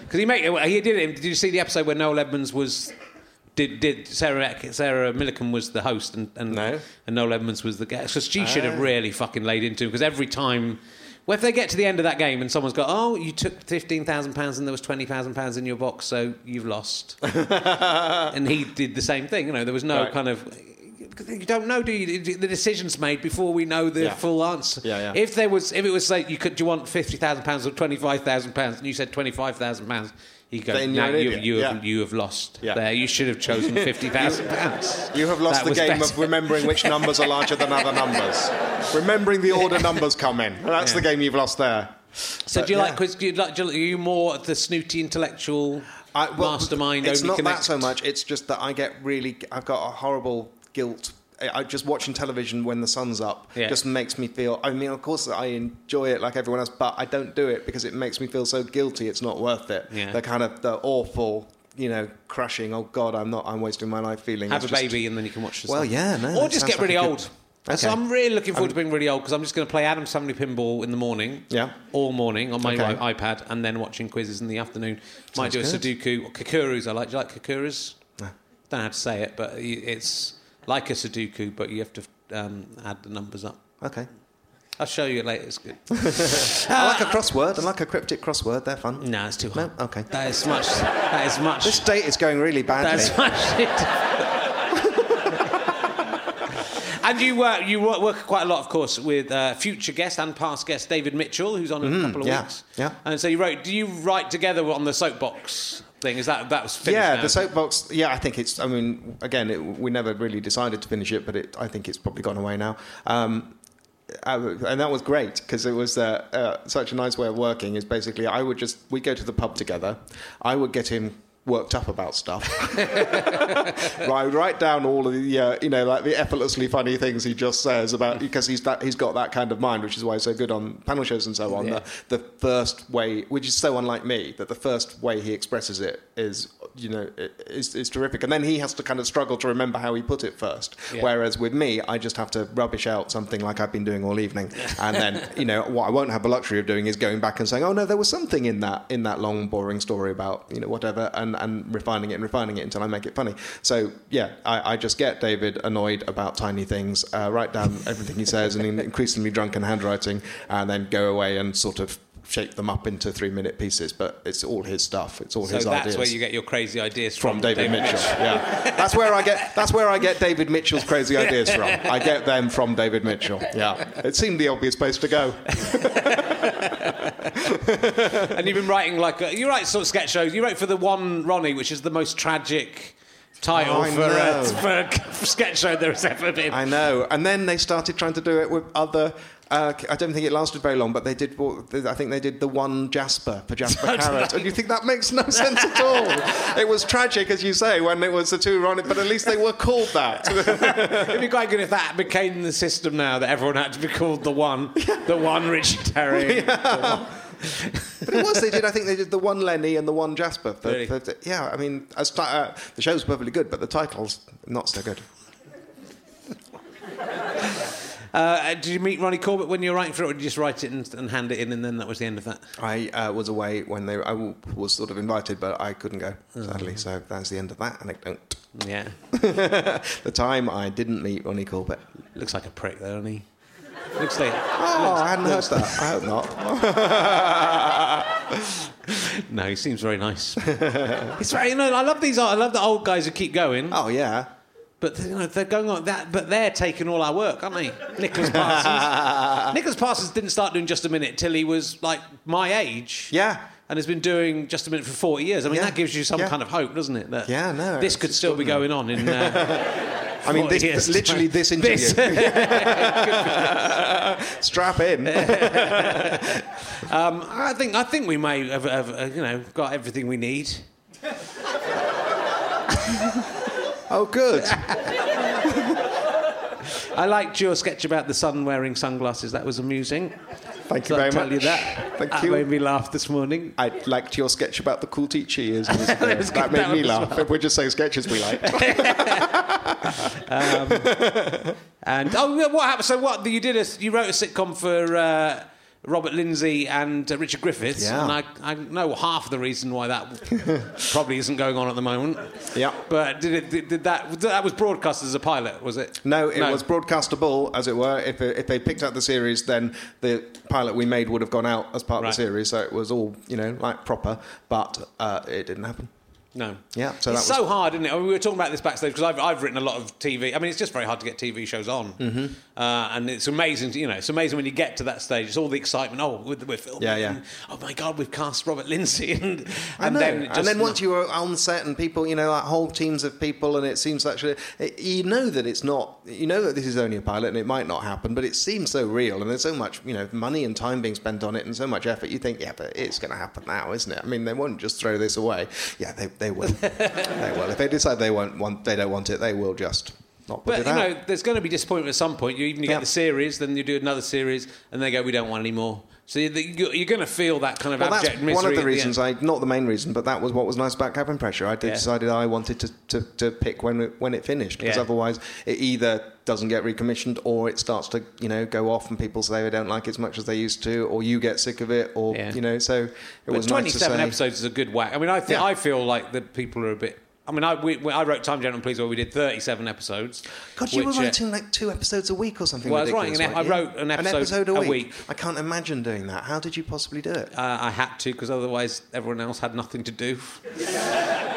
Because he made he did it. Did you see the episode where Noel Edmonds was? Did, did Sarah Sarah Millican was the host and and,
No.
and Noel Edmonds was the guest? Because she should have
Ah.
really fucking laid into him because every time. Well, if they get to the end of that game and someone's got, oh, you took fifteen thousand pounds and there was twenty thousand pounds in your box, so you've lost. and he did the same thing. You know, there was no
Right.
kind of. you don't know, do you? The decision's made before we know the
Yeah.
full answer.
Yeah, yeah.
If there was, if it was like you could, do you want fifty thousand pounds or twenty five thousand pounds, and you said twenty five thousand pounds, you go,
Then an
you, you, have,
Yeah.
you have lost.
Yeah.
There, you should have chosen fifty thousand pounds.
You have lost
That
the game
better.
of remembering which numbers are larger than other numbers. Remembering the order numbers come in. That's the game you've lost there.
So
But,
do you
yeah.
like quiz? Do you like? Do you, are you more the snooty intellectual
I, well,
mastermind?
It's not
connect?
that so much. It's just that I get really. I've got a horrible guilt. I just watching television when the sun's up
Yeah.
just makes me feel. I mean, of course, I enjoy it like everyone else, but I don't do it because it makes me feel so guilty. It's not worth it.
Yeah.
The kind of the awful, you know, crushing. Oh God, I'm not. I'm wasting my life feeling.
Have a
just-
baby and then you can watch the
Well,
stuff.
yeah, no,
Or just get really
like
old.
good-
So I'm really looking forward to um, being really old because I'm just going to play Addams Family Pinball in the morning.
Yeah.
All morning on my
Okay.
iPad and then watching quizzes in the afternoon. Might
Sounds
do a
good.
Sudoku or Kakuros. I like. Do you like Kakuros? Ah. Don't know how to say it, but it's like a Sudoku, but you have to um, add the numbers up.
Okay.
I'll show you later. It's good.
I like a crossword. I like a cryptic crossword. They're fun.
no, it's too hard.
No? Okay.
That is much. That is much.
This date is going really badly.
That's much. and you work, you work, quite a lot, of course, with uh, future guest and past guest David Mitchell, who's on in a couple of
yeah,
weeks.
yeah.
And so you wrote. Do you write together on the soapbox thing? Is that that was finished
yeah,
now?
the soapbox. Yeah, I think it's. I mean, again, it, we never really decided to finish it, but it, I think it's probably gone away now. Um, I, and that was great because it was uh, uh, such a nice way of working. Is basically I would just we go to the pub together. I would get him worked up about stuff. I would write down all of the uh, you know like the effortlessly funny things he just says about because he's that he's got that kind of mind, which is why he's so good on panel shows and so on.
Yeah.
The, the first way, which is so unlike me, that the first way he expresses it is you know is, is terrific, and then he has to kind of struggle to remember how he put it first.
Yeah.
Whereas with me, I just have to rubbish out something like I've been doing all evening, and then you know what I won't have the luxury of doing is going back and saying, oh no, there was something in that in that long boring story about you know whatever, and and refining it and refining it until I make it funny. So yeah, I, I just get David annoyed about tiny things, uh, write down everything he says in increasingly drunken handwriting, and then go away and sort of shape them up into three minute pieces. But it's all his stuff. It's all
so
his
that's where you get your crazy ideas from,
from David, Mitchell. Yeah, that's where I get that's where I get David Mitchell's crazy ideas from. I get them from David Mitchell. Yeah, it seemed the obvious place to go.
and you've been writing like a, you write sort of sketch shows. You wrote for the one Ronnie, which is the most tragic title
Oh,
for, a, for a sketch show there has ever been.
I know. And then they started trying to do it with other. Uh, I don't think it lasted very long, but they did. I think they did the one Jasper for Jasper Carrott, and you think that makes no sense at all. It was tragic, as you say, when it was the two Ronnie, but at least they were called that.
It'd be quite good if that became the system now that everyone had to be called the one, the one Richard Terry.
But it was. They did. I think they did the one Lenny and the one Jasper. For,
Really?
for- yeah. I mean, as uh, the show's perfectly good, but the titles not so good.
Uh, did you meet Ronnie Corbett when you were writing for it, or did you just write it and, and hand it in, and then that was the end of that?
I uh, was away when they. I was sort of invited, but I couldn't go
Oh.
sadly. So that's the end of that anecdote.
Yeah,
the time I didn't meet Ronnie Corbett.
looks like a prick, though, doesn't he? Looks like.
Oh, I hadn't heard that. I hope not.
No, he seems very nice. He's very. You know, I love these. I love the old guys who keep going.
Oh yeah.
But you know, they're going on that. But they're taking all our work, aren't they? Nicholas Parsons. Nicholas Parsons didn't start doing Just a Minute till he was like my age.
Yeah.
And has been doing Just a Minute for 40 years. I mean,
Yeah.
that gives you some
Yeah.
kind of hope, doesn't it? That
Yeah, no,
This could still be going on in. Uh,
I mean,
40
this,
years
literally this interview. Strap in.
um, I think I think we may have, have uh, you know got everything we need.
Oh, good.
I liked your sketch about the sun wearing sunglasses. That was amusing.
Thank you
So I'll
very
tell
much.
you that.
Thank you.
that
you.
made me laugh this morning.
I liked your sketch about the cool teacher years.
That
that made me laugh.
well.
We're just saying sketches we liked.
And oh, what happened? So what? You did a you wrote a sitcom for uh, Robert Lindsay and uh, Richard Griffiths,
Yeah.
and I, I know half of the reason why that probably isn't going on at the moment.
Yeah.
But did it? Did, did that? That was broadcast as a pilot, was it?
No, it was broadcastable, as it were. If, if they picked up the series, then the pilot we made would have gone out as part
Right.
of the series, so it was all, you know, like proper, but uh, it didn't happen.
No.
Yeah, so
it's
that was-
so hard, isn't it? I mean, we were talking about this backstage because I've, I've written a lot of TV. I mean, it's just very hard to get TV shows on, mm-hmm. uh, and it's amazing. To, you know, it's amazing when you get to that stage. It's all the excitement. Oh, we're, we're filming.
Yeah, yeah.
and, oh my God, we've cast Robert Lindsay, and and then just
and then once you are on set and people, you know, like whole teams of people, and it seems actually, it, you know that it's not, you know that this is only a pilot and it might not happen, but it seems so real, and there's so much, you know, money and time being spent on it, and so much effort. You think, yeah, but it's going to happen now, isn't it? I mean, they won't just throw this away. Yeah, they, they will. they will. If they decide they won't want, they don't want it, they will just not put
But
it
you know, there's going to be disappointment at some point. You even you
Yeah.
get the series, then you do another series, and they go, "We don't want any more." So you- you- you're going to feel that kind of
Well, that's
abject misery.
one of the
the
reasons.
end.
I not the main reason, but that was what was nice about Cabin Pressure. I
Yeah.
decided I wanted to, to, to pick when it, when it finished because
Yeah.
otherwise it either doesn't get recommissioned or it starts to you know go off and people say they don't like it as much as they used to, or you get sick of it, or
Yeah.
you know. So it
But
was nice to
27
say.
episodes is a good whack. I mean, I
Yeah.
I feel like that people are a bit. I mean, I, we, I wrote Time Gentlemen Please where we did 37 episodes.
God, you were
uh,
writing like two episodes a week or something.
Well, I was writing an ep-
weren't
I wrote an episode
a
a
week.
week.
I can't imagine doing that. How did you possibly do it?
uh, I had to because otherwise everyone else had nothing to do.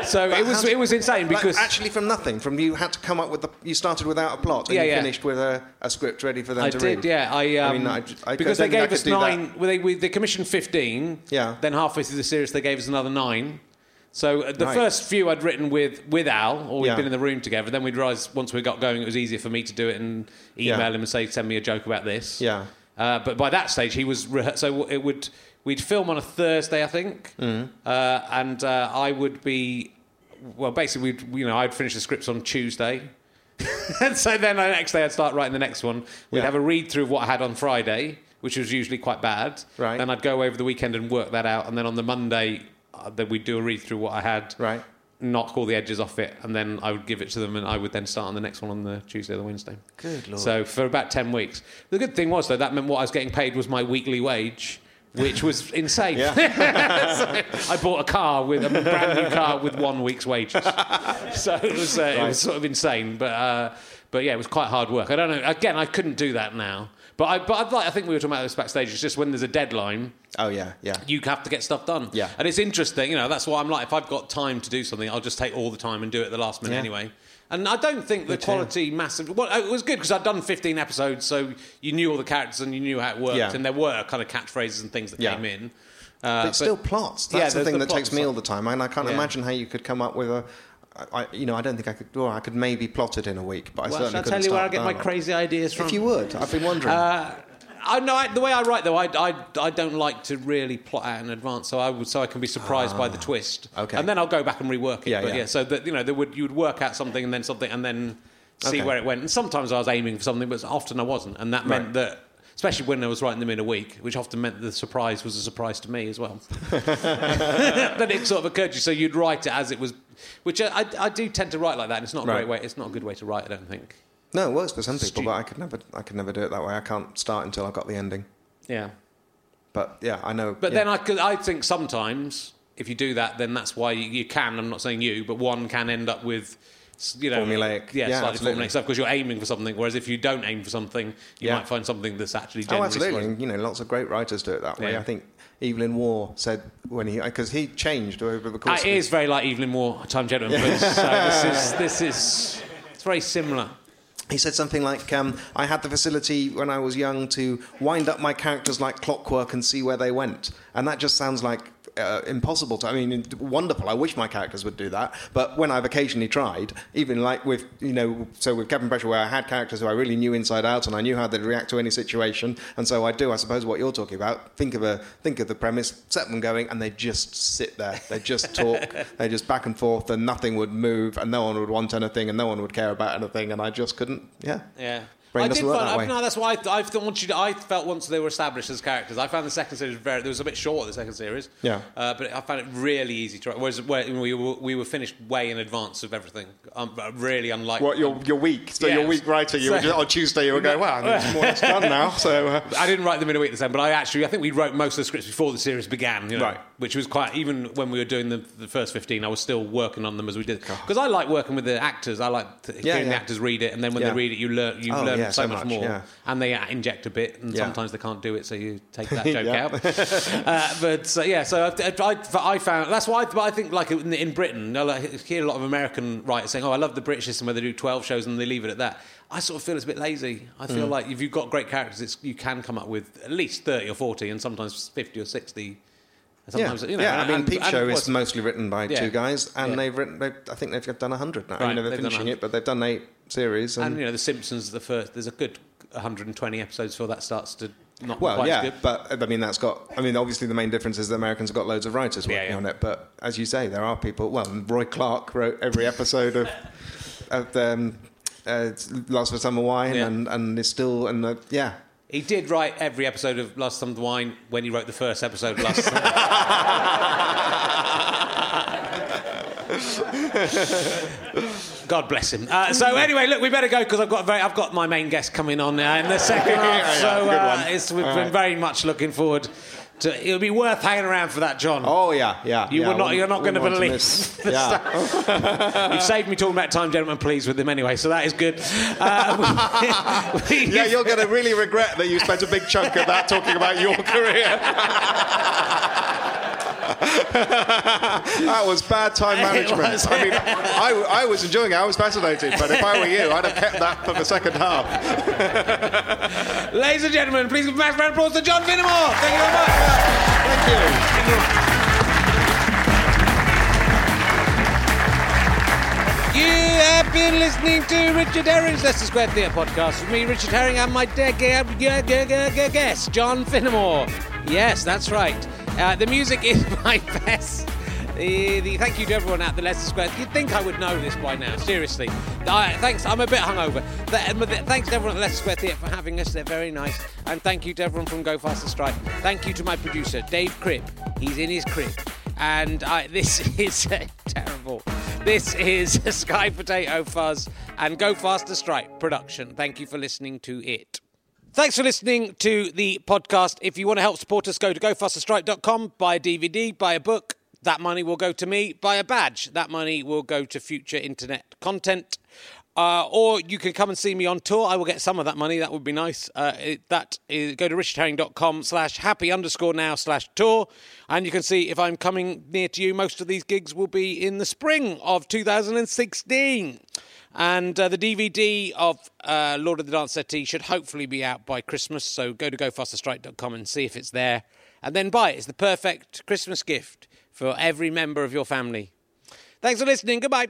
so
But
it was
did-
it was insane
like,
because
actually from nothing, from you had to come up with the. You started without a plot, and
Yeah,
you
yeah.
finished with a, a script ready for them
I
to
did,
read.
yeah. I, um,
mean, I, I
because they gave us
could do that.
nine. Well, they, we, they commissioned fifteen.
Yeah.
Then halfway through the series, they gave us another nine. So uh, the first few I'd written with with Al, or we'd
Yeah.
been in the room together. Then we'd realised once we got going, it was easier for me to do it and email
Yeah.
him and say, "Send me a joke about this."
Yeah.
Uh, but by that stage, he was rehe- so it would we'd film on a Thursday, I think,
Mm-hmm.
uh, and uh, I would be well, basically, we'd, you know, I'd finish the scripts on Tuesday. and so then the next day I'd start writing the next one. We'd
Yeah.
have a read through of what I had on Friday, which was usually quite bad.
Right.
Then I'd go over the weekend and work that out, and then on the Monday, uh, then we'd do a read through what I had.
Right.
Knock all the edges off it, and then I would give it to them, and I would then start on the next one on the Tuesday or the Wednesday.
Good lord.
So for about ten weeks, the good thing was though that meant what I was getting paid was my weekly wage, which was insane. So I bought a car with a brand new car with one week's wages. so it was uh, it was sort of insane, but uh, but yeah, it was quite hard work. I don't know. Again, I couldn't do that now. But I, but I'd like, I think we were talking about this backstage. It's just when there's a deadline,
Oh yeah, yeah.
you have to get stuff done.
Yeah.
And it's interesting, you know, that's why I'm like, if I've got time to do something, I'll just take all the time and do it at the last minute
Yeah.
anyway. And I don't think the quality massive. Well, it was good because I'd done 15 episodes, so you knew all the characters and you knew how it worked,
Yeah.
and there were kind of catchphrases and things that
Yeah.
came in. Uh,
but it's still plots.
yeah,
That's the thing
the
that takes me all the time, and I can't
Yeah.
imagine how you could come up with a. I, you know, I don't think I could. Well, I could maybe plot it in a week, but I
Well,
certainly couldn't
tell you where I get my crazy ideas from?
If you would, I've been wondering.
Uh, I know I, the way I write though. I, I, I don't like to really plot out in advance, so I would so I can be surprised by the twist.
Ah, okay.
and then I'll go back and rework it.
Yeah,
but
yeah.
yeah. so that you know, there would you would work out something and then something and then see
Okay.
where it went. And sometimes I was aiming for something, but often I wasn't, and that meant
Right.
that. Especially when I was writing them in a week, which often meant the surprise was a surprise to me as well. then it sort of occurred to you, so you'd write it as it was, which I, I, I do tend to write like that. And it's not a
Right.
great way. It's not a good way to write. I don't think.
no, it works for some people,
Stu-
but I could never. I could never do it that way. I can't start until I've got the ending.
Yeah.
But yeah, I know.
But
yeah.
then I, could, I think sometimes if you do that, then that's why you, you can. I'm not saying you, but one can end up with, you know,
Formulaic.
Yeah,
Yeah,
slightly
absolutely.
formulaic stuff because you're aiming for something. Whereas if you don't aim for something, you
Yeah.
might find something that's actually
Oh, absolutely.
surprising.
And, you know, lots of great writers do it that way.
Yeah.
I think Evelyn Waugh said when he because he changed over the
Uh,
course.
it
of
is very like Evelyn Waugh, Time Gentlemen Please. so this is this is it's very similar.
He said something like, um, "I had the facility when I was young to wind up my characters like clockwork and see where they went," and that just sounds like. Uh, impossible to. I mean, wonderful. I wish my characters would do that. But when I've occasionally tried, even like with you know, so with Cabin Pressure, where I had characters who I really knew inside out and I knew how they'd react to any situation, and so I do. I suppose what you're talking about. Think of a think of the premise, set them going, and they just sit there. They just talk. they just back and forth, and nothing would move, and no one would want anything, and no one would care about anything, and I just couldn't. Yeah.
Yeah.
Brain
I
doesn't
did
work
find,
that way.
no, that's why I, I thought once you, I felt once they were established as characters. I found the second series very. There was a bit short the second series.
Yeah.
Uh, but I found it really easy to write. Whereas where, we were we were finished way in advance of everything. Um, really unlike.
What your your week? So
Yeah,
your week writer, you
so-
just, on Tuesday you were going, Well, it's more done now. So uh,
I didn't write them in a week the same, but I actually I think we wrote most of the scripts before the series began. You know,
Right.
Which was quite even when we were doing the, the first fifteen, I was still working on them as we did because I like working with the actors. I like to, hearing the actors read it, and then when
Yeah.
they read it, you learn you
Oh,
learn
Yeah,
so,
so
much,
much,
more,
yeah.
and they inject a bit, and
Yeah.
sometimes they can't do it, so you take that joke out. uh, but uh, yeah, so I, I, I found that's why. But I think like in, in Britain, I like, hear a lot of American writers saying, "Oh, I love the British system where they do twelve shows and they leave it at that." I sort of feel it's a bit lazy. I
Mm.
feel like if you've got great characters, it's, you can come up with at least thirty or forty, and sometimes fifty or sixty. And
Yeah,
you know,
yeah. I mean,
and-
Peep
and
Show
what's-
is mostly written by
Yeah.
two guys, and
Yeah.
they've written. They've, I think they've done hundred now.
Right,
you know, they're finishing it, but they've done eight series. And,
And you know, The Simpsons, the first. There's a good 120 episodes before that starts to not
well,
quite
yeah, but I mean, that's got. I mean, obviously, the main difference is the Americans have got loads of writers working
yeah.
on it. But as you say, there are people. Well, Roy Clarke wrote every episode of of um, uh, Last for Summer Wine,
Yeah.
and and is still and the, yeah.
He did write every episode of Last Summer Wine when he wrote the first episode last summer. God bless him. Uh, so anyway, look, we better go because I've got very, I've got my main guest coming on now in the second half. So uh, it's, we've been very much looking forward to. It'll be worth hanging around for that, John.
Oh yeah, yeah.
You
yeah,
will not. You're not going to believe. the
yeah.
stuff. You've saved me talking about time, gentlemen. Please with him anyway, so that is good. Uh, we-
Yeah, you're going to really regret that you spent a big chunk of that talking about your career. that was bad time management. I mean, I, I was enjoying it. I was fascinated. But if I were you, I'd have kept that for the second half.
Ladies and gentlemen, please give a massive round of applause to John Finnemore. Thank you very much.
Thank you.
You have been listening to Richard Herring's Leicester Square Theatre podcast with me, Richard Herring, and my de- guest, John Finnemore. Yes, that's right. Uh, the music is my best. The, the, thank you to everyone at the Leicester Square. You'd think I would know this by now, seriously. Uh, thanks, I'm a bit hungover. Th- um, th- thanks to everyone at the Leicester Square Theatre for having us, they're very nice. And thank you to everyone from Go Faster Stripe. Thank you to my producer, Dave Cribb. He's in his crib. And I, this is terrible. This is Sky Potato Fuzz and Go Faster Stripe production. Thank you for listening to it. Thanks for listening to the podcast. If you want to help support us, go to gofasterstripe.com, buy a DVD, buy a book. That money will go to me. Buy a badge. That money will go to future internet content. Uh, or you can come and see me on tour. I will get some of that money. That would be nice. Uh, it, that is, go to richardherring.com slash happy underscore now slash tour. And you can see if I'm coming near to you. Most of these gigs will be in the spring of 2016. And uh, the DVD of uh, Lord of the Dance Settee should hopefully be out by Christmas. So go to gofasterstripe.com and see if it's there. And then buy it. It's the perfect Christmas gift for every member of your family. Thanks for listening. Goodbye.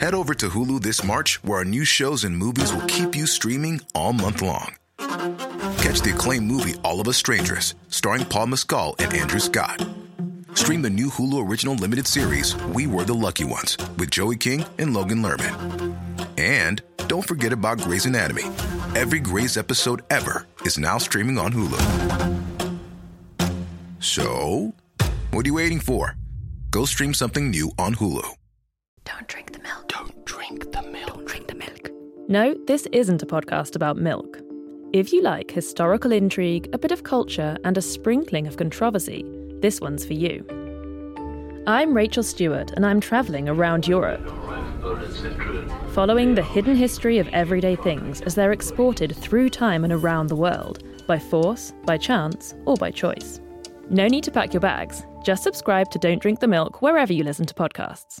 Head over to Hulu this March, where our new shows and movies will keep you streaming all month long. Catch the acclaimed movie All of Us Strangers, starring Paul Mescal and Andrew Scott. Stream the new Hulu original limited series We Were the Lucky Ones with Joey King and Logan Lerman. And don't forget about Grey's Anatomy. Every Grey's episode ever is now streaming on Hulu. So, what are you waiting for? Go stream something new on Hulu.
Don't drink the milk. Don't drink the milk. Don't drink the milk.
No, this isn't a podcast about milk. If you like historical intrigue, a bit of culture, and a sprinkling of controversy, this one's for you. I'm Rachel Stewart, and I'm travelling around Europe, following the hidden history of everyday things as they're exported through time and around the world, by force, by chance, or by choice. No need to pack your bags. Just subscribe to Don't Drink the Milk wherever you listen to podcasts.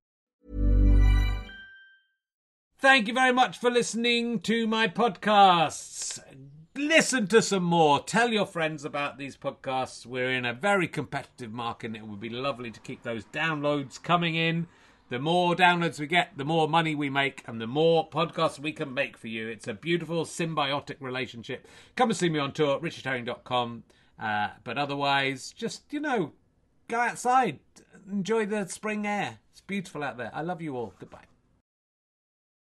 Thank you very much for listening to my podcasts. Listen to some more. Tell your friends about these podcasts. We're in a very competitive market and it would be lovely to keep those downloads coming in. The more downloads we get, the more money we make, and the more podcasts we can make for you. It's a beautiful symbiotic relationship. Come and see me on tour, richardherring.com. Uh, but otherwise, just, you know, go outside, enjoy the spring air. It's beautiful out there. I love you all. Goodbye.